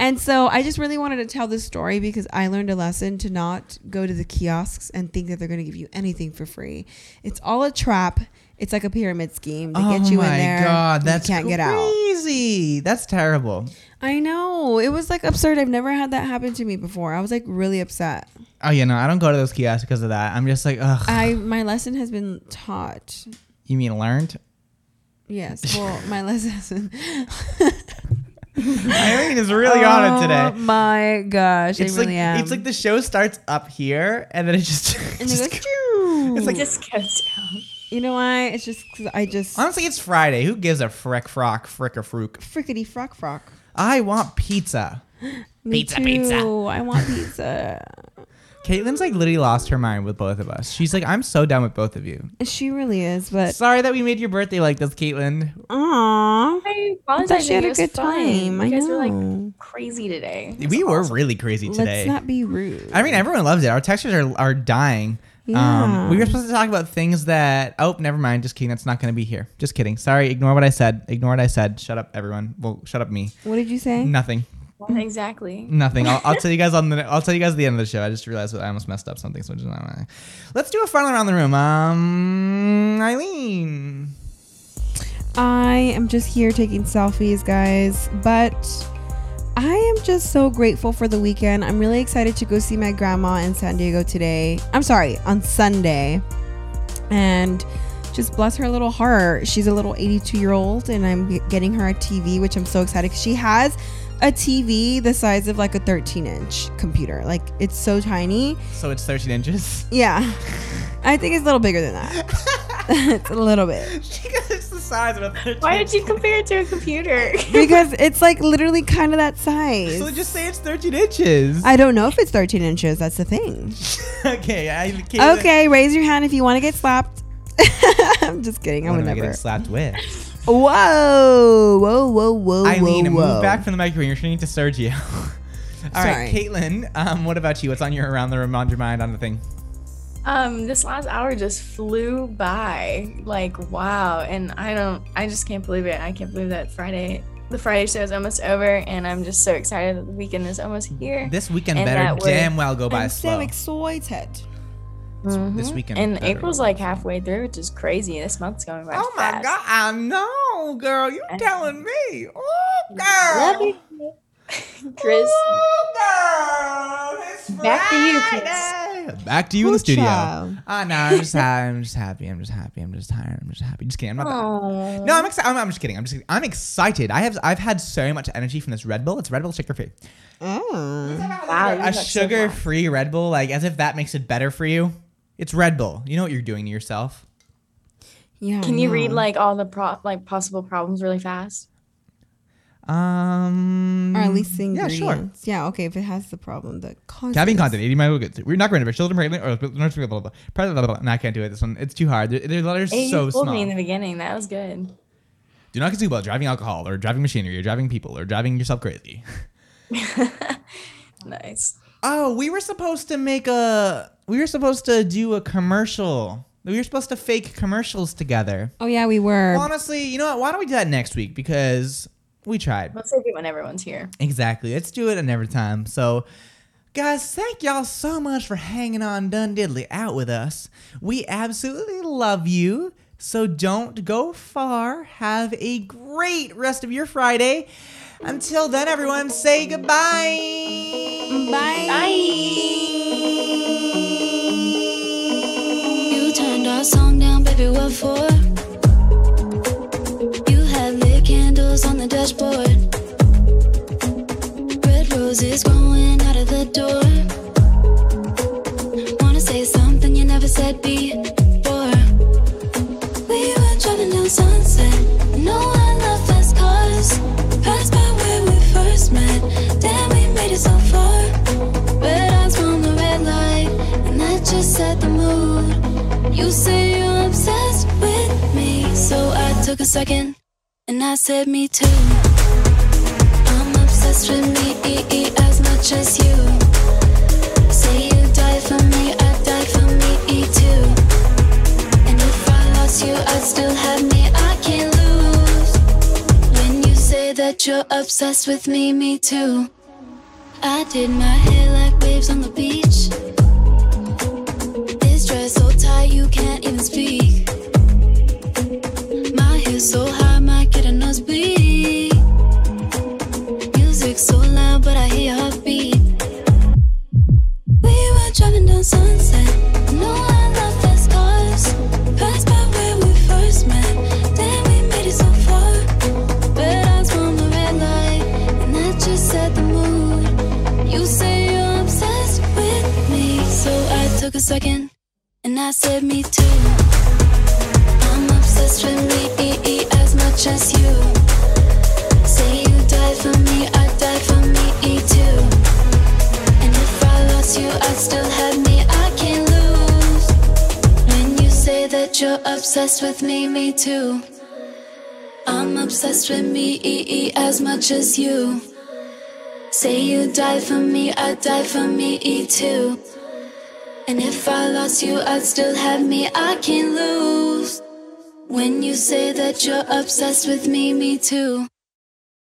And so I just really wanted to tell this story because I learned a lesson to not go to the kiosks and think that they're going to give you anything for free. It's all a trap. It's like a pyramid scheme. They get oh you in there. god, and that's you can't get out. crazy. That's terrible. I know. It was like absurd. I've never had that happen to me before. I was like really upset. Oh yeah, no, I don't go to those kiosks because of that. I'm just like, ugh. I my lesson has been taught. you mean learned? Yes. Well, my (laughs) lesson has been Eileen is really on it today. Oh my gosh, It's I really like am. it's like the show starts up here and then it just, (laughs) and just it goes, "Choo." It's like- just goes down. You know why? It's just 'cause I just honestly, it's Friday. Who gives a frick frock frick or frook? frickety frock frock. I want pizza. Me Pizza, too. pizza. I want pizza. (laughs) Caitlyn's like literally lost her mind with both of us. She's like, I'm so done with both of you. she really is, but Sorry that we made your birthday like this, Caitlyn. Aww. I I thought she had a good fun. time. I You guys were know. like crazy today. We were really crazy today. Let's not be rude. I mean, everyone loves it. Our textures are, are dying. Um, Yeah. we were supposed to talk about things that. Oh, never mind. Just kidding. That's not going to be here. Just kidding. Sorry. Ignore what I said. Ignore what I said. Shut up, everyone. Well, shut up, me. What did you say? Nothing. Well, exactly. Nothing. I'll, I'll (laughs) tell you guys on the. I'll tell you guys at the end of the show. I just realized I almost messed up something. So just, let's do a final around the room. Um, Eileen. I am just here taking selfies, guys. But I am just so grateful for the weekend. I'm really excited to go see my grandma in San Diego today. I'm sorry, on Sunday. And just bless her little heart. She's a little 82 year old, and I'm getting her a TV, which I'm so excited 'cause she has a TV the size of like a 13 inch computer. Like it's so tiny. So it's 13 inches. Yeah. I think it's a little bigger than that. (laughs) it's a little bit. it's the size of a 13 Why did you compare it to a computer? (laughs) because it's like literally kind of that size. So just say it's 13 inches. I don't know if it's 13 inches. That's the thing. (laughs) okay. I, Caitlyn- Okay, raise your hand if you want to get slapped. I'm just kidding. I What would am I never. getting slapped with? Whoa, whoa, whoa, whoa, Eileen, whoa, whoa. move back from the microphone. You're turning to Sergio. (laughs) All right, Sorry. Caitlyn. Um, what about you? What's on your around the room, on your mind, on the thing? Um, this last hour just flew by. Like, wow. And I don't, I just can't believe it. I can't believe that Friday, the Friday show is almost over. And I'm just so excited that the weekend is almost here. This weekend and better damn well go by I'm slow. so excited. This Mhm. weekend And better April's like halfway through, which is crazy. This month's going by Oh my god, I know, girl. You telling me? Oh, girl. Love you, (laughs) Kris. Back to you, Kris. Back to you in the studio. child? Ah, no, I'm just happy. I'm just happy. I'm just happy. I'm just tired. I'm just happy. Just kidding. I'm not. that- No, I'm excited. I'm, I'm just kidding. I'm just. I'm excited. I have. I've had so much energy from this Red Bull. It's Red Bull sugar free. Wow, a sugar free Red Bull, like as if that makes it better for you. It's Red Bull. You know what you're doing to yourself. Yeah. Can you read like all the pro- like possible problems really fast? Um, Or at least the yeah, sure. ingredients. Yeah, okay, if it has the problem, the causes. Caffeine content, 80 micrograms. We're not going to be children pregnant or blah, blah, blah, blah, blah, blah, blah. No, I can't do it. This one, it's too hard. Their, their letters Hey, so you fooled small. me in the beginning. That was good. Do not consume while driving alcohol or driving machinery or driving people or driving yourself crazy. (laughs) Nice. Oh, we were supposed to make a. We were supposed to do a commercial. We were supposed to fake commercials together. Oh yeah, we were. Honestly, you know what? Why don't we do that next week? Because we tried. Let's do it when everyone's here. Exactly. Let's do it another time. So, guys, thank y'all so much for hanging on Dun Diddly out with us. We absolutely love you. So don't go far. Have a great rest of your Friday. Until then, everyone, say goodbye. Bye. You our song down, baby, what for? You had lit candles on the dashboard. Red roses growing out of the door. Wanna say something you never said before. We were driving down sunset. No, I love fast cars. Passed by where we first met. You say you're obsessed with me, so I took a second and I said, Me too. I'm obsessed with me E as much as you. Say you die for me, I die for me too. And if I lost you, I'd still have me, I can't lose. When you say that you're obsessed with me, me too. I did my hair like waves on the beach. This dress so tight you can't even speak. My hair's so high, might get a nosebleed. Music so loud, but I hear your heartbeat. We were driving down sunset. No, I love fast cars. Passed by where we first met. Damn, we made it so far. Red eyes from the red light, and that just set the mood. You say you're obsessed with me, so I took a second and I said, Me too. I'm obsessed with me as much as you. Say you die for me, I die for me too. And if I lost you, I'd still have me, I can't lose. When you say that you're obsessed with me, me too. I'm obsessed with me as much as you. Say you die for me, I'd die for me too. And if I lost you, I'd still have me, I can't lose. When you say that you're obsessed with me, me too.